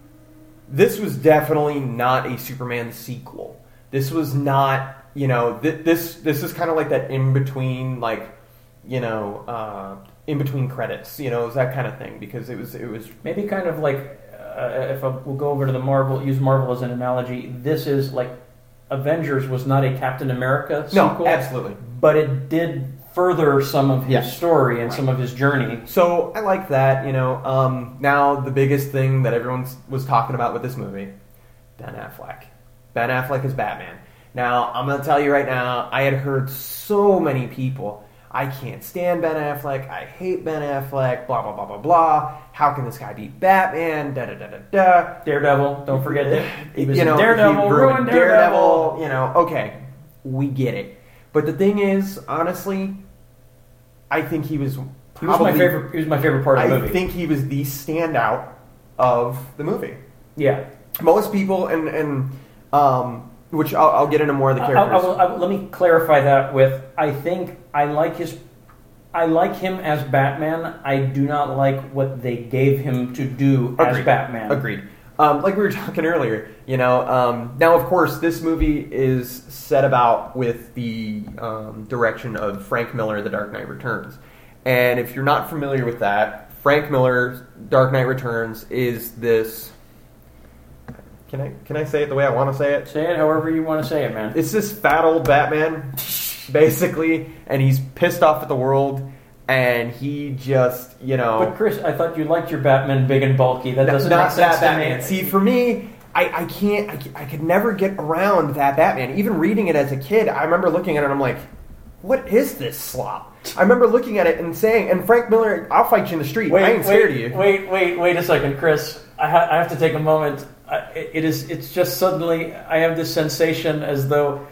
This was definitely not a Superman sequel. This was not, you know, th- this this is kind of like that in between, like you know, uh, in between credits. You know, it was that kind of thing because it was it was Maybe kind of like uh, if I, we'll go over to the Marvel, use Marvel as an analogy. This is like Avengers was not a Captain America sequel, no, absolutely. but it did further some of his story and Right. some of his journey. So I like that. You know, um, now the biggest thing that everyone was talking about with this movie, Ben Affleck. Ben Affleck is Batman. Now I'm gonna tell you right now, I had heard so many people. I can't stand Ben Affleck. I hate Ben Affleck. Blah blah blah blah blah. How can this guy be Batman? Da da da da da. Daredevil, don't forget that he was you know, Daredevil, ruined Daredevil. You know, okay, we get it. But the thing is, honestly, I think he was. He was probably- my favorite. He was my favorite part of the I movie. I think he was the standout of the movie. yeah. Most people, and and um, which I'll, I'll get into more of the I, I characters. will, I will- let me clarify that with I think I like his I like him as Batman. I do not like what they gave him to do as Batman. Agreed. Um, like we were talking earlier, you know. Um, now, of course, this movie is set about with the um, direction of Frank Miller, The Dark Knight Returns. And if you're not familiar with that, Frank Miller's Dark Knight Returns is this. Can I can I say it the way I want to say it? Say it however you want to say it, man. It's this fat old Batman, basically, and he's pissed off at the world, and he just, you know. But Chris, I thought you liked your Batman big and bulky. That doesn't not make sense that Batman. me. See, for me, I, I can't. I, I could never get around that Batman. Even reading it as a kid, I remember looking at it. and I'm like, what is this slop? I remember looking at it and saying, and Frank Miller, I'll fight you in the street. wait, I ain't scared wait, of you. wait, wait, wait a second, Chris. I, ha- I have to take a moment. I, it is. It's just suddenly I have this sensation as though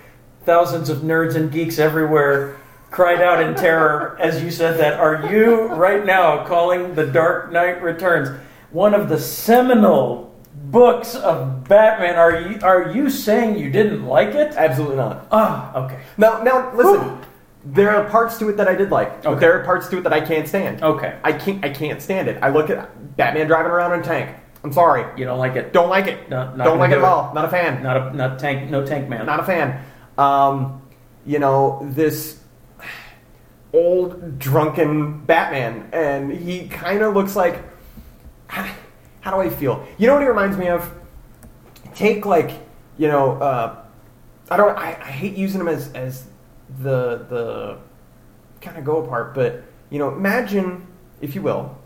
thousands of nerds and geeks everywhere cried out in terror as you said that. Are you right now calling The Dark Knight Returns one of the seminal books of Batman? Are you are you saying you didn't like it? Absolutely not. Ah, okay, Now, now, listen. There are parts to it that I did like, but Okay. there are parts to it that I can't stand. okay. I can't. I can't stand it. I look at Batman driving around in a tank. I'm sorry. You don't like it? Don't like it. No, not Don't like it at it. all. Not a fan. Not a not tank. No tank man. Not a fan. Um, you know, this old drunken Batman, and he kind of looks like. How do I feel? You know what he reminds me of? Take like you know, uh, I don't. I, I hate using him as as the the kind of go apart, but you know, imagine if you will,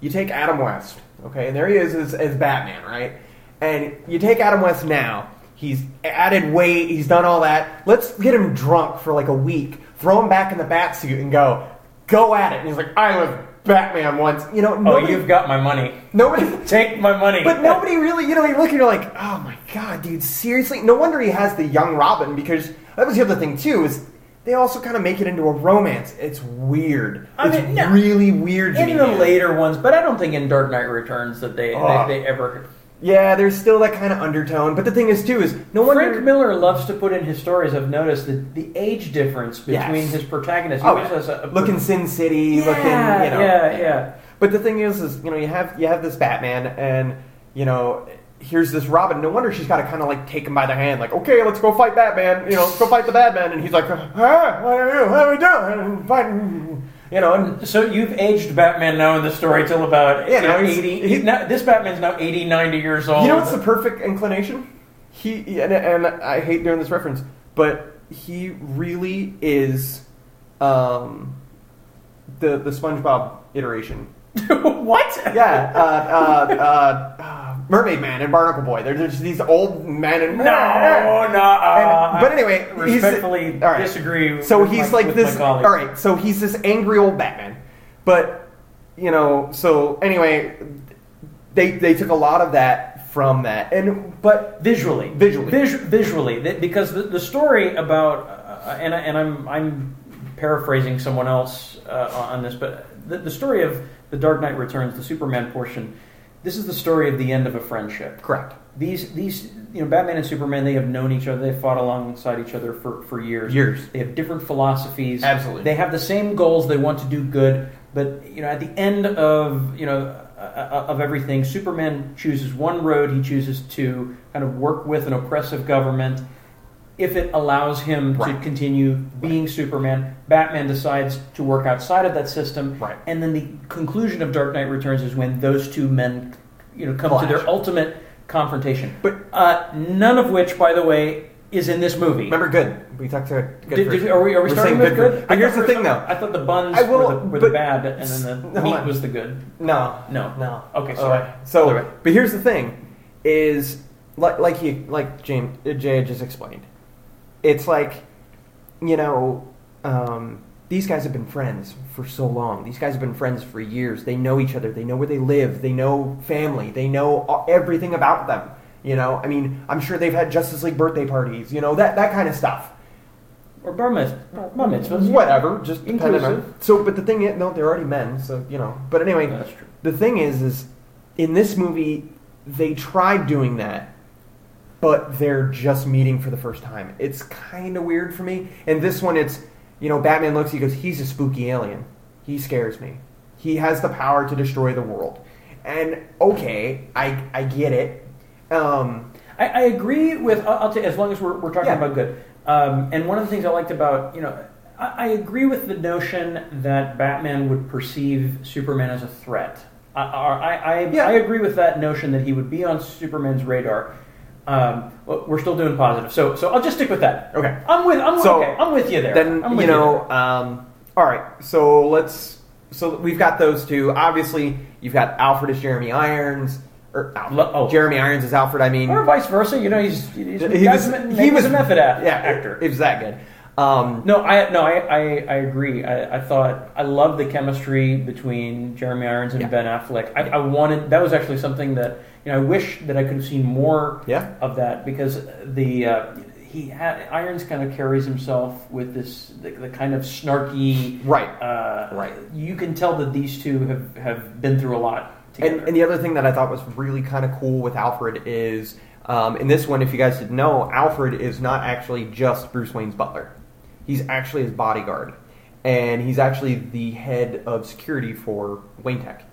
you take Adam West, okay, and there he is as, as Batman, right? And you take Adam West now. He's added weight. He's done all that. Let's get him drunk for like a week. Throw him back in the bat suit and go, go at it. And he's like, I was Batman once. You know, Oh, you've got my money. nobody, Take my money. but nobody really, you know, you look and you're like, oh my god, dude, seriously? No wonder he has the young Robin because that was the other thing too is they also kind of make it into a romance. It's weird. I it's mean, no. really weird. in the later ones, but I don't think in Dark Knight Returns that they Oh. they, they ever. Yeah, there's still that kind of undertone. But the thing is too is no wonder. Frank Miller loves to put in his stories. I've noticed the, the age difference between Yes. his protagonists. Oh, a, a looking Sin City, yeah, looking, you know. yeah, yeah. But the thing is, is you know, you have you have this Batman, and you know, here's this Robin. No wonder she's got to kind of like take him by the hand, like, okay, let's go fight Batman. You know, let's go fight the Batman. And he's like, ah, what are you? What are we doing? Fighting. You know, and So you've aged Batman now in the story till about Yeah, you know, now he's- 80. he- now, this Batman's now 80, 90 years old. you know what's the perfect inclination? He and, and I hate doing this reference, but he really is um, the the SpongeBob iteration. what? Yeah, uh, uh, uh, uh, Mermaid Man and Barnacle Boy. They're just these old men and No, no. Uh, but anyway, I he's- respectfully all right. disagree. So he's my, like this. All right, so he's this angry old Batman. But you know, so anyway, they they took a lot of that from that, and but visually, Visually. Vis- visually, Th- because the, the story about uh, and and I'm I'm paraphrasing someone else uh, on this, but the, the story of the Dark Knight Returns, the Superman portion. This is the story of the end of a friendship. correct These these you know Batman and Superman they have known each other. They've fought alongside each other for for years. Years. They have different philosophies. Absolutely. They have the same goals. They want to do good, but you know at the end of you know uh, of everything, Superman chooses one road. He chooses to kind of work with an oppressive government. If it allows him to continue being Superman, Batman decides to work outside of that system, Right. and then the conclusion of Dark Knight Returns is when those two men, you know, come to their ultimate confrontation. But- uh, none of which, by the way, is in this movie. Remember, good. We talked to good. Did, did, are we, are we starting with for- good? But here's the thing, though. I thought the buns will- were, the, were the bad, and then the meat on. was the good. No, No. no. Okay, sorry. Uh, so, right. but here's the thing: is like like he like James Jay just explained. It's like, you know, um, these guys have been friends for so long. These guys have been friends for years. They know each other. They know where they live. They know family. They know everything about them. You know, I mean, I'm sure they've had Justice League birthday parties. You know, that that kind of stuff. Or bar, mitzv- bar mitzvahs. Whatever, just. Inclusive. So, but the thing is, no, they're already men. So you know. But anyway, That's true. the thing is, is in this movie they tried doing that, but they're just meeting for the first time. It's kind of weird for me. And this one, it's you know, Batman looks, he goes, he's a spooky alien. He scares me. He has the power to destroy the world. And okay, I I get it. Um, I, I agree with. I'll, I'll tell you, as long as we're, we're talking Yeah. about good. Um, and one of the things I liked about, you know, I, I agree with the notion that Batman would perceive Superman as a threat. I, I, I, Yeah. I agree with that notion that he would be on Superman's radar. Um, we're still doing positive, so so I'll just stick with that. Okay. I'm with. I'm So, okay. I'm with you there. then you know um, all right so let's so we've got those two obviously you've got alfred as jeremy irons or Alfred. Oh. jeremy irons as alfred i mean or vice versa. You know, he's he's, he was, he was a method act, yeah, actor. it was that good um, No, I no, I, I, I agree. I, I thought I love the chemistry between Jeremy Irons and Yeah. Ben Affleck. I, I wanted that was actually something that you know I wish that I could have seen more Yeah. of that because the uh, he had Irons kind of carries himself with this the, the kind of snarky right uh, Right. You can tell that these two have, have been through a lot together. And, and the other thing that I thought was really kind of cool with Alfred is um, in this one, if you guys didn't know, Alfred is not actually just Bruce Wayne's butler. He's actually his bodyguard, and he's actually the head of security for Wayne Tech.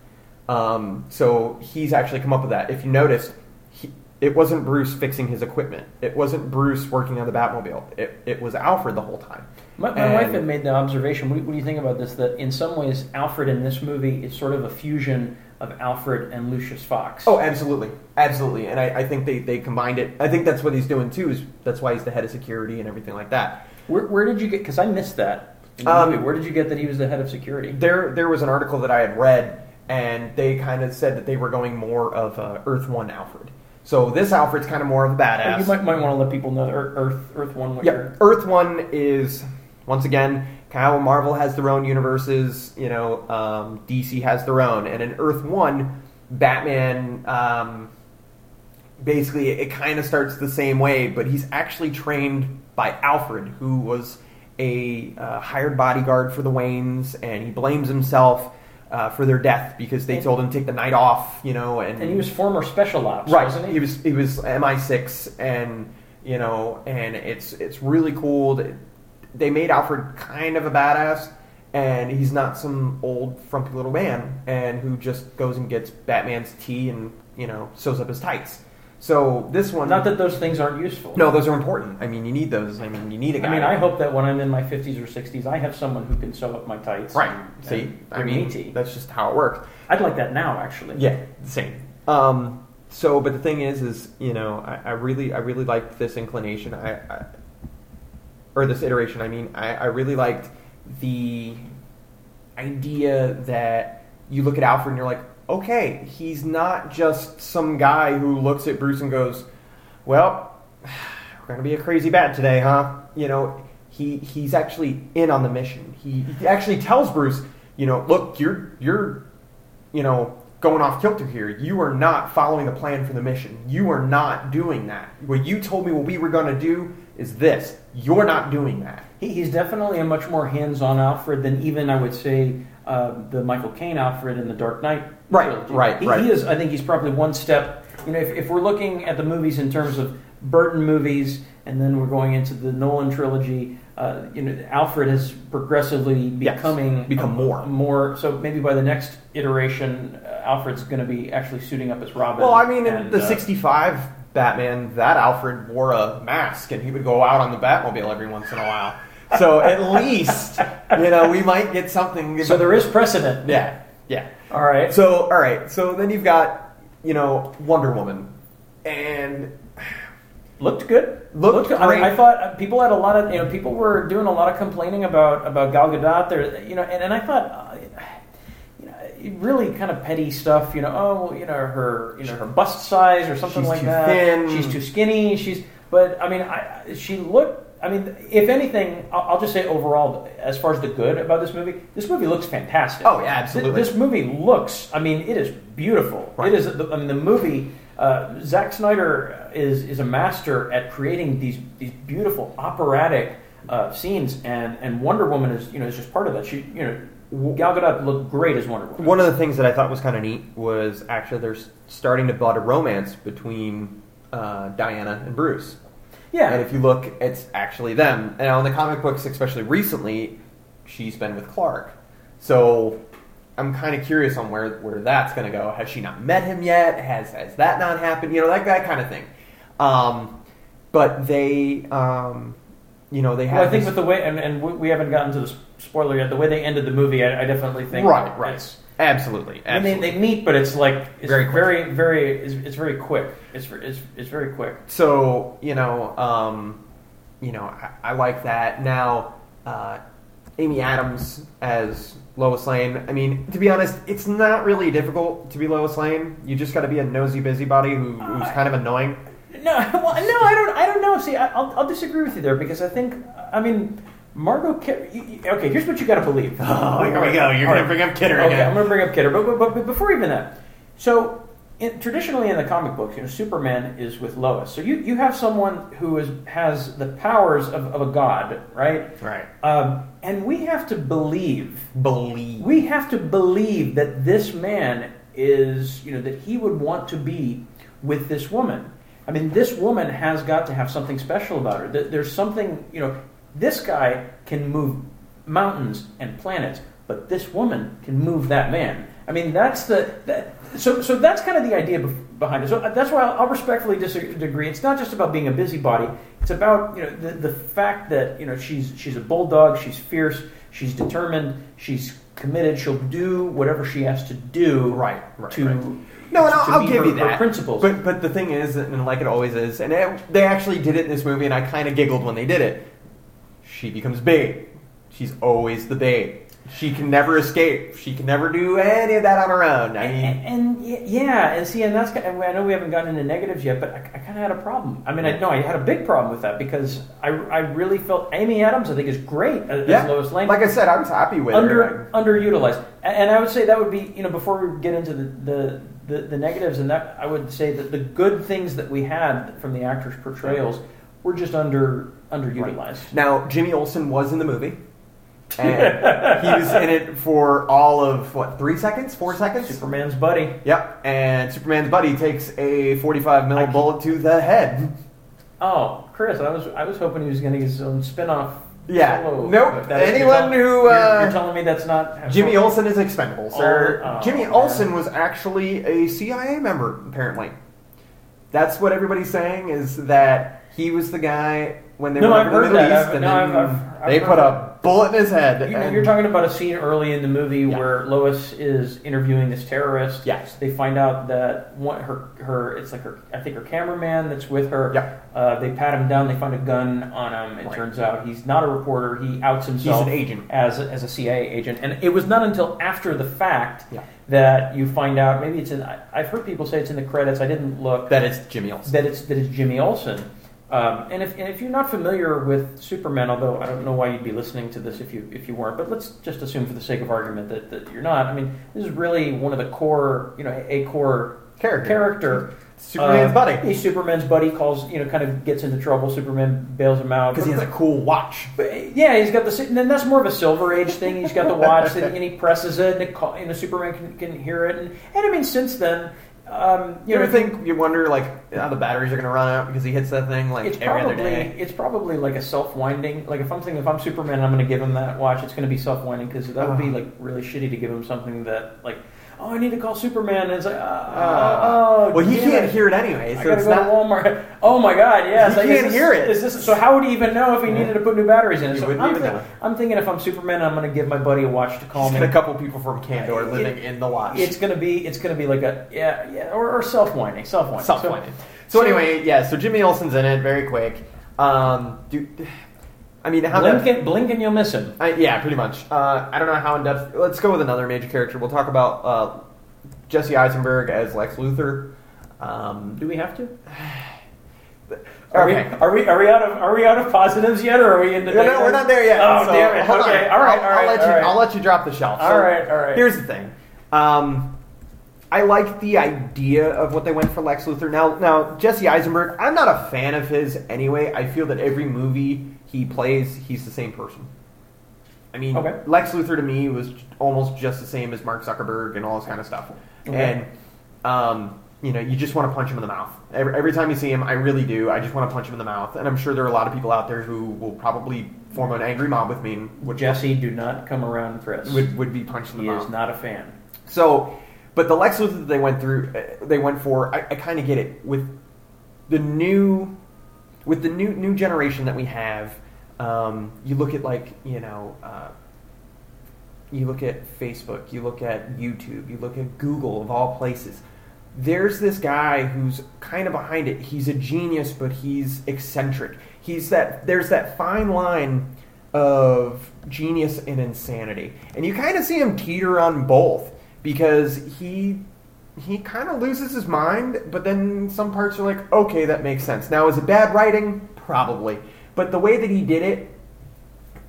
Um, so he's actually come up with that. If you noticed, he, it wasn't Bruce fixing his equipment. It wasn't Bruce working on the Batmobile. It, it was Alfred the whole time. My, my And- wife had made the observation. What do, what do you think about this? That in some ways, Alfred in this movie is sort of a fusion of Alfred and Lucius Fox. Oh, absolutely, absolutely, and I, I think they, they combined it. I think that's what he's doing too. Is that's why he's the head of security and everything like that. Where, where did you get? Because I missed that. Um. Where did you get that he was the head of security? There there was an article that I had read, and they kind of said that they were going more of uh, Earth One Alfred. So this Alfred's kind of more of a badass. You might, might want to let people know Earth Earth, One. What Yeah, Earth One is once again, Kyle Marvel has their own universes. You know, um, DC has their own, and in Earth One, Batman um, basically it kind of starts the same way, but he's actually trained by Alfred, who was a uh, hired bodyguard for the Waynes, and he blames himself. Uh, for their death because they And- told him to take the night off, you know, and, And he was former special ops, right wasn't he? he was he was mi6 and you know and it's it's really cool they made alfred kind of a badass and he's not some old frumpy little man and who just goes and gets batman's tea and you know sews up his tights so this one Not that those things aren't useful. no those are important i mean you need those i mean you need a guy I mean, I hope that when I'm in my 50s or 60s, I have someone who can sew up my tights. right and- see and i mean me that's just how it works I'd like that now, actually. Yeah, same. Um, so, but the thing is, is you know, I, I really, I really liked this inclination. I, I or this iteration. I mean, I, I really liked the idea that you look at Alfred and you're like, okay, he's not just some guy who looks at Bruce and goes, well, we're gonna be a crazy bat today, huh? You know, he he's actually in on the mission. He, he actually tells Bruce, you know, look, you're you're you know, going off kilter here. You are not following the plan for the mission. You are not doing that. What you told me what we were going to do is this. You're not doing that. He, he's definitely a much more hands-on Alfred than even I would say uh, the Michael Caine Alfred in the Dark Knight. Right, right, he, right. He is. I think he's probably one step. You know, if, if we're looking at the movies in terms of Burton movies, and then we're going into the Nolan trilogy. Uh, you know, Alfred is progressively Yes, becoming become more. more. So maybe by the next iteration, uh, Alfred's going to be actually suiting up as Robin. Well, I mean, in and, the uh, 65 Batman, that Alfred wore a mask and he would go out on the Batmobile every once in a while. So at least, you know, we might get something. So there is precedent. Yeah, yeah. All right. So, all right. So then you've got, you know, Wonder Woman. And Looked good. Looked. I, mean, great. I thought uh, people had a lot of you know people were doing a lot of complaining about about Gal Gadot there you know and, and I thought uh, you know really kind of petty stuff you know oh you know her you know her bust size or something She's like too that thin. she's too skinny she's but I mean I she looked I mean if anything I'll, I'll just say overall as far as the good about this movie this movie looks fantastic Oh, yeah, absolutely. Th- this movie looks I mean it is beautiful Right. it is I mean the movie uh, Zack Snyder is is a master at creating these these beautiful operatic uh, scenes, and and Wonder Woman is you know is just part of that. She you know Gal Gadot looked great as Wonder Woman. one of the things that I thought was kind of neat was actually there's starting to build a romance between uh, Diana and Bruce. Yeah, And if you look, it's actually them. And on the comic books, especially recently, she's been with Clark. So I'm kind of curious on where, where that's going to go. Has she not met him yet? Has has that not happened? You know, like that kind of thing. Um, but they, um, you know, they have. well, I think this- with the way and, and we haven't gotten to the spoiler yet. The way they ended the movie, I, I definitely think right, right, it's- absolutely, I mean, they, meet, but it's like it's Very very, quick. very, it's, it's very quick. It's, it's it's very quick. So you know, um, you know, I, I like that. Now, uh, Amy Adams as Lois Lane. I mean, to be honest, it's not really difficult to be Lois Lane. You just got to be a nosy busybody who, who's kind of annoying. No, well, no, I don't. I don't know. See, I, I'll, I'll disagree with you there because I think, I mean, Margot. Kid- you- you- okay, here's what you got to believe. Oh, here we go. You're All gonna bring up Kidder Okay, again. I'm going to bring up Kidder, but, but, but, before even that, so in, traditionally in the comic books, you know, Superman is with Lois. So you, you have someone who is has the powers of, of a god, right? Right. Um, and we have to believe Believe. we have to believe that this man is, you know, that he would want to be with this woman. I mean, this woman has got to have something special about her. That There's something, you know, this guy can move mountains and planets, but this woman can move that man. I mean, that's the that, so so that's kind of the idea behind it. So uh, that's why I'll, I'll respectfully disagree. It's not just about being a busybody. It's about you know the, the fact that you know she's she's a bulldog. She's fierce. She's determined. She's committed. She'll do whatever she has to do. Right, right, To right. No, and I'll, I'll give her- you her that. principles. But but the thing is, and like it always is, and it, they actually did it in this movie, and I kind of giggled when they did it. She becomes bait. She's always the bait. She can never escape. She can never do any of that on her own. I mean, and, and y- yeah, and see, and that's kind of, I know we haven't gotten into negatives yet, but I, I kind of had a problem. I mean, I no, I had a big problem with that because I, I really felt Amy Adams, I think, is great as, yeah, as Lois Lane. like I said, I was happy with under her. underutilized, and, and I would say that would be you know before we get into the, the, the, the negatives, and that I would say that the good things that we had from the actors' portrayals were just under underutilized. Now, Jimmy Olsen was in the movie. And he was in it for all of what three seconds, four seconds. Superman's buddy. Yep, and Superman's buddy takes a 45 mil bullet to the head. Oh, Chris, I was I was hoping he was going to get his own spin-off. Yeah. solo, Nope. Anyone you're tell- who, you're, uh, you're telling me that's not Jimmy Olsen is expendable, sir. Oh, oh, Jimmy man. Olsen was actually a CIA member, apparently. That's what everybody's saying is that he was the guy when they No, were I've in the heard Middle that. East, I've- and no, then I've- I've- they put a bullet in his head. You, you're talking about a scene early in the movie Yeah. where Lois is interviewing this terrorist. Yes. They find out that one, her her it's like her I think her cameraman that's with her. Yeah. Uh, they pat him down. They find a gun on him. It Right. turns out he's not a reporter. He outs himself. He's an agent. as a, as a CIA agent. And it was not until after the fact Yeah. that you find out. Maybe it's in. I've heard people say it's in the credits. I didn't look. that it's Jimmy Olsen. that it's that it's Jimmy Olsen. Um, and if and if you're not familiar with Superman, although I don't know why you'd be listening to this if you if you weren't, but let's just assume for the sake of argument that, that you're not. I mean, this is really one of the core, you know, a core Character. character. Superman's Uh, buddy. He's Superman's buddy. Calls you know, kind of gets into trouble. Superman bails him out Because he has a cool watch. but, yeah, he's got the. And then that's more of a Silver Age thing. He's got the watch, and he presses it, and it call, Superman can, can hear it. And, and I mean, since then, um, You you know, ever think you wonder like how the batteries are going to run out because he hits that thing like it's every other probably day? it's probably like a self winding. Like if I'm thinking if I'm Superman, and I'm going to give him that watch. It's going to be self winding because that would be Oh. like really shitty to give him something that like. "Oh, I need to call Superman." And it's like, uh, Uh, "Oh, well, he can't it. hear it anyway, I so gotta it's go not. to Walmart. Oh my God! Yes, He I- can't hear it. Is this so? How would he even know if he needed to put new batteries in? it? So wouldn't I'm, even think- know. I'm thinking if I'm Superman, I'm going to give my buddy a watch to call He's me. a couple people from Kandor It- living in the watch. It's gonna be it's gonna be like a yeah yeah or, or self winding self whining Self whining. So, so- anyway, yeah. So Jimmy Olsen's in it very quick. Um, do, I mean, how blink and blink and you'll miss him. I, yeah, pretty much. Uh, I don't know how in depth. Let's go with another major character. We'll talk about uh, Jesse Eisenberg as Lex Luthor. Um, Do we have to? Are okay. we are we are we out of are we out of positives yet, or are we into? No, no, we're not there yet. Oh so damn it! hold Okay, on. all right, I'll, all right, I'll let all you. right. I'll let you drop the shelf. All So, right, all right. Here's the thing. Um, I like the idea of what they went for Lex Luthor. Now, now Jesse Eisenberg. I'm not a fan of his anyway. I feel that every movie he plays, he's the same person. I mean, Okay. Lex Luthor to me was almost just the same as Mark Zuckerberg and all this kind of stuff. Okay. And um, you know, you just want to punch him in the mouth. Every, every time you see him, I really do. I just want to punch him in the mouth. And I'm sure there are a lot of people out there who will probably form an angry mob with me would Jesse, do not come around Chris. would, would be punched in the he mouth. is not a fan. So, but the Lex Luthor that they went through, uh, they went for. I, I kind of get it with the new, with the new new generation that we have. Um, you look at like you know, uh, you look at Facebook, you look at YouTube, you look at Google of all places. There's this guy who's kind of behind it. He's a genius, but he's eccentric. He's that. There's that fine line of genius and insanity, and you kind of see him teeter on both because he he kind of loses his mind, but then some parts are like, okay, that makes sense. Now, is it bad writing? Probably, but the way that he did it,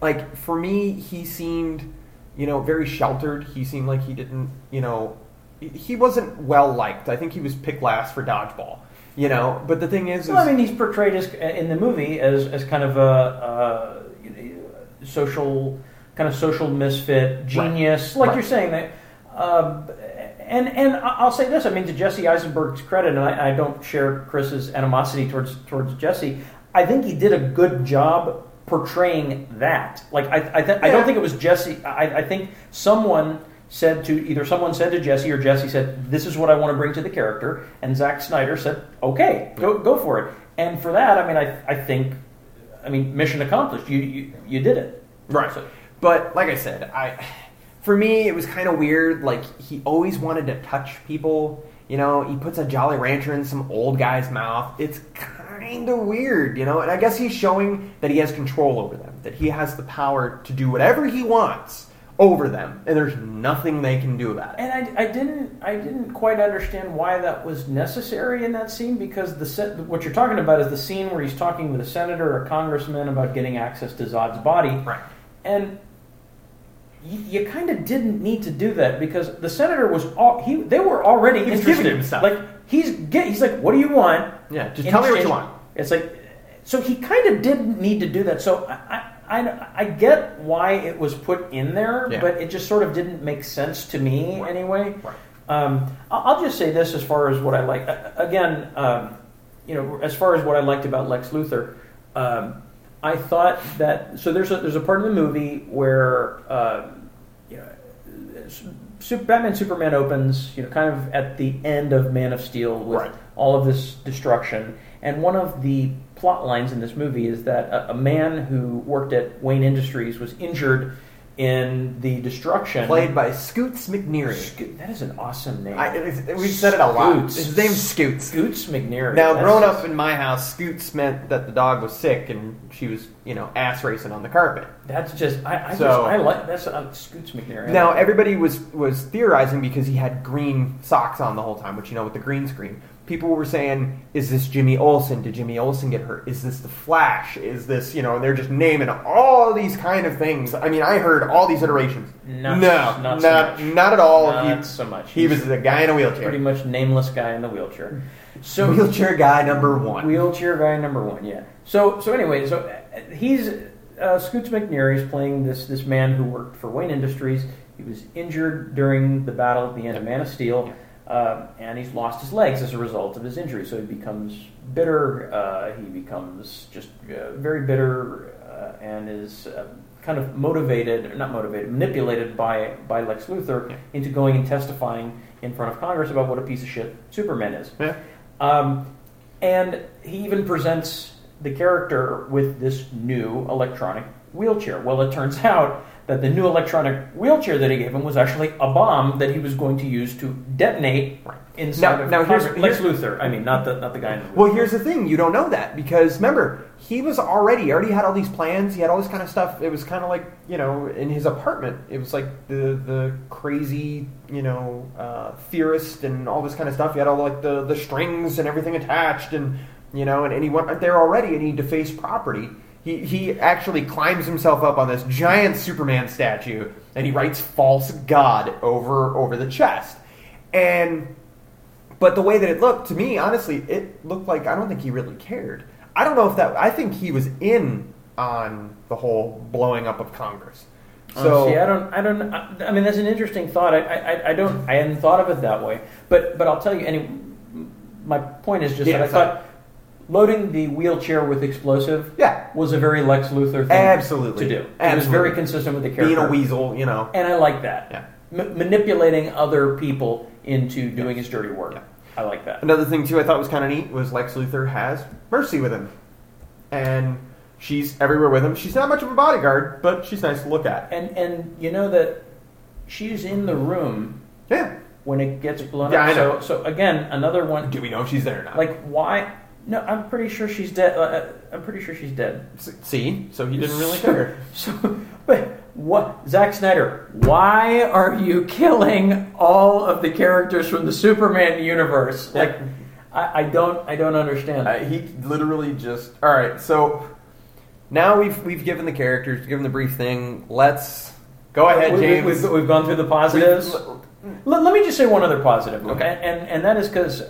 like for me, he seemed, you know, very sheltered. He seemed like he didn't, you know, he- wasn't well liked. I think he was picked last for dodgeball, you know. But the thing is, Well, I mean, he's portrayed as in the movie as, as kind of a, uh social kind of social misfit genius, like Right. you're saying that. Um, and and I'll say this: I mean, to Jesse Eisenberg's credit, and I, I don't share Chris's animosity towards towards Jesse. I think he did a good job portraying that. Like I I, th- I don't think it was Jesse. I, I think someone said to either someone said to Jesse or Jesse said, "This is what I want to bring to the character," and Zack Snyder said, "Okay, go go for it." And for that, I mean, I I think, I mean, mission accomplished. You you, you did it. Right. So- But like I said, I for me it was kind of weird. Like he always wanted to touch people. You know, he puts a Jolly Rancher in some old guy's mouth. It's kind of weird, you know. And I guess he's showing that he has control over them, that he has the power to do whatever he wants over them, and there's nothing they can do about it. And I, I didn't I didn't quite understand why that was necessary in that scene because the what you're talking about is the scene where he's talking with a senator or a congressman about getting access to Zod's body, Right. and you, you kind of didn't need to do that because the senator was all he they were already He was interested. giving him stuff. Like he's get he's like, what do you want? Yeah, just In tell me what you want. It's like, so he kind of didn't need to do that. So I, I, I get why it was put in there, Yeah. but it just sort of didn't make sense to me Right. anyway. Right. Um, I'll just say this as far as what I like. Again, um, you know, as far as what I liked about Lex Luthor, um, I thought that so there's a there's a part in the movie where um, you know, Super, Batman Superman opens, you know, kind of at the end of Man of Steel with Right. all of this destruction. And one of the plot lines in this movie is that a, a man who worked at Wayne Industries was injured in the destruction. Played by Scoots McNairy. That is an awesome name. I, we've said it a lot. Scoots. His name's Scoots. Scoots McNairy. Now, That's growing just- up in my house, Scoots meant that the dog was sick and she was, you know, ass racing on the carpet. that's just I, I just So- I like that's uh, Scoots McNairy. I Now, everybody was was theorizing because he had green socks on the whole time, which you know with the green screen. People were saying, "Is this Jimmy Olsen? Did Jimmy Olsen get hurt? Is this the Flash? Is this you know?" And they're just naming all these kind of things. I mean, I heard all these iterations. Not- no, not not so not, at all. Not he, so much. He was a guy in a wheelchair. pretty much nameless guy in the wheelchair. So wheelchair guy number one. Wheelchair guy number one, yeah. So so anyway, so uh, he's uh, Scoots McNairy is playing this this man who worked for Wayne Industries. He was injured during the battle at the end of Man of Steel, um, and he's lost his legs as a result of his injury. So he becomes bitter. Uh, he becomes just uh, very bitter, uh, and is. Um, kind of motivated, not motivated, manipulated by by Lex Luthor Yeah. into going and testifying in front of Congress about what a piece of shit Superman is. Yeah. Um, and he even presents the character with this new electronic wheelchair. Well, it turns out that the new electronic wheelchair that he gave him was actually a bomb that he was going to use to detonate inside Now- of now here's-. Lex Luthor. I mean, not the not the guy in the Well, here's the thing: you don't know that because remember, he was already already had all these plans. He had all this kind of stuff. It was kind of like you know, in his apartment, it was like the the crazy you know uh, theorist and all this kind of stuff. He had all like the the strings and everything attached, and you know, and, and he went there already, and he defaced property. He he actually climbs himself up on this giant Superman statue, and he writes "false god" over over the chest, and but the way that it looked to me, honestly, it looked like I don't think he really cared. I don't know if that. I think he was in on the whole blowing up of Congress. Oh, So see, I don't, I don't. I, I mean, that's an interesting thought. I, I, I don't, I hadn't thought of it that way. But, but I'll tell you. Any, my point is just Yeah, that I thought loading the wheelchair with explosive yeah, was a very Lex Luthor thing Absolutely. to do. It was very consistent with the character. being a weasel, you know. and I like that. Yeah. M- manipulating other people into doing his dirty work. Yeah. I like that. Another thing too, I thought was kind of neat was Lex Luthor has Mercy with him, and she's everywhere with him. She's not much of a bodyguard, but she's nice to look at. And and you know that she's in the room Yeah. when it gets blown Yeah, up. I know. So so again, another one. Do we know if she's there or not? Like why? No, I'm pretty sure she's dead. Uh, I'm pretty sure she's dead. See, so he didn't really care. So, but what, Zack Snyder? Why are you killing all of the characters from the Superman universe? Like, I, I don't, I don't understand. Uh, he literally just. All right, so now we've we've given the characters, given the brief thing. Let's go ahead, We- we- James. We've, we've gone through the positives. Let, let me just say one other positive, okay? And and that is because,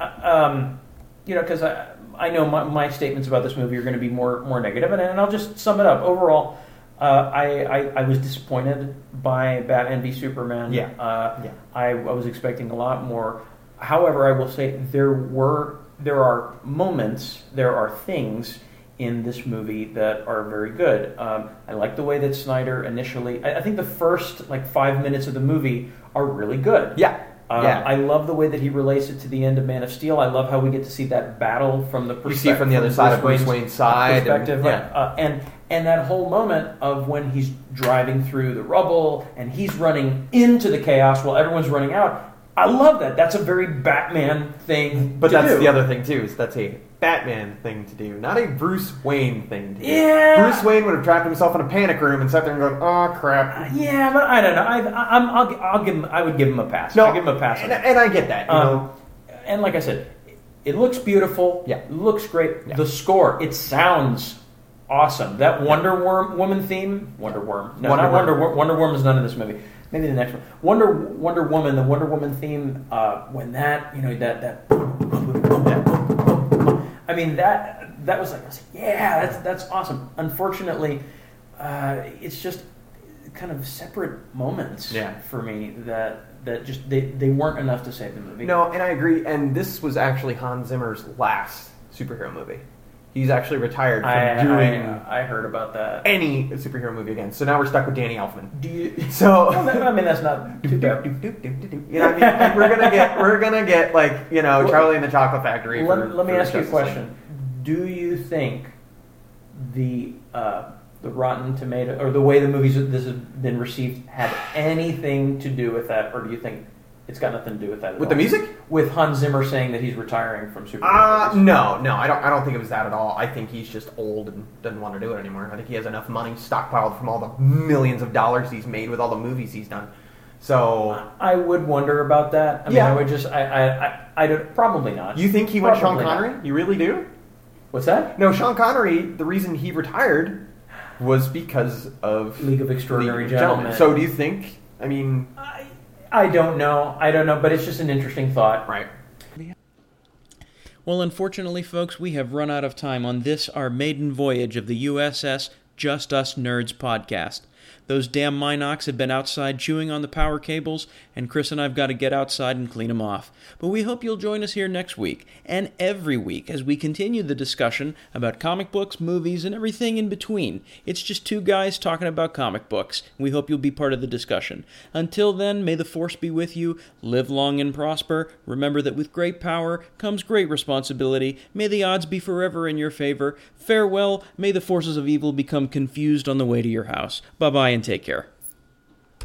um, you know, because I, I know my, my statements about this movie are going to be more more negative, and, and I'll just sum it up. Overall, uh, I, I I was disappointed by Batman v Superman. Yeah. Uh, Yeah. I, I was expecting a lot more. However, I will say there were there are moments, there are things in this movie that are very good. Um, I like the way that Snyder initially. I, I think the first like five minutes of the movie are really good. yeah, Um, yeah. I love the way that he relates it to the end of Man of Steel. I love how we get to see that battle from the you perspective see from the other side of Bruce Wayne's side, and, perspective, yeah. right? Uh, and and that whole moment of when he's driving through the rubble and he's running into the chaos while everyone's running out. I love that. That's a very Batman thing. But that's do. the other thing too. Is that's a Batman thing to do, not a Bruce Wayne thing to do. Yeah. Bruce Wayne would have trapped himself in a panic room and sat there and gone, "Oh crap." Yeah, but I don't know. I, I, I'm, I'll, I'll give him. I would give him a pass. No, I'll give him a pass. and, and I get that. You Um, know, and like I said, it looks beautiful. Yeah. it looks great. Yeah. The score, it sounds awesome. That Wonder Worm woman theme, Wonder Worm. No, Wonder not Worm. Wonder Worm. Wonder Worm is none in this movie. Maybe the next one. Wonder Wonder Woman. The Wonder Woman theme. Uh, when that you know that that. I mean that that was like, I was like yeah, that's that's awesome. Unfortunately, uh, it's just kind of separate moments Yeah. for me that that just they, they weren't enough to save the movie. no, and I agree. And this was actually Hans Zimmer's last superhero movie. He's actually retired from I, doing I, I heard about that. any superhero movie again. So now we're stuck with Danny Elfman. Do you? So. Well, that- I mean, that's not too bad. You know, what I mean? Like, we're gonna get, we're gonna get like, you know, Well, Charlie and the Chocolate Factory. Let, for- let me ask you a question. Do you think the uh, the Rotten Tomato or the way the movies this has been received had anything to do with that, or do you think it's got nothing to do with that? At With all? the music? with Hans Zimmer saying that he's retiring from superhero Uh, no, no, I don't. I don't think it was that at all. I think he's just old and doesn't want to do it anymore. I think he has enough money stockpiled from all the millions of dollars he's made with all the movies he's done. So, I would wonder about that. I mean, Yeah. I would just, I, I, I, I don't, probably not. you think he went Sean Probably not. Connery? You really do? What's that? No, Sean Connery. The reason he retired was because of League of Extraordinary Gentlemen. So, do you think? I mean, I don't know. I don't know, but it's just an interesting thought. right? Well, unfortunately, folks, we have run out of time on this, our maiden voyage of the USS Just Us Nerds podcast. Those damn Mynocks have been outside chewing on the power cables, and Chris and I've got to get outside and clean them off. But we hope you'll join us here next week and every week as we continue the discussion about comic books, movies, and everything in between. It's just two guys talking about comic books. We hope you'll be part of the discussion. Until then, may the force be with you. Live long and prosper. Remember that with great power comes great responsibility. May the odds be forever in your favor. Farewell. May the forces of evil become confused on the way to your house. Bye bye and take care.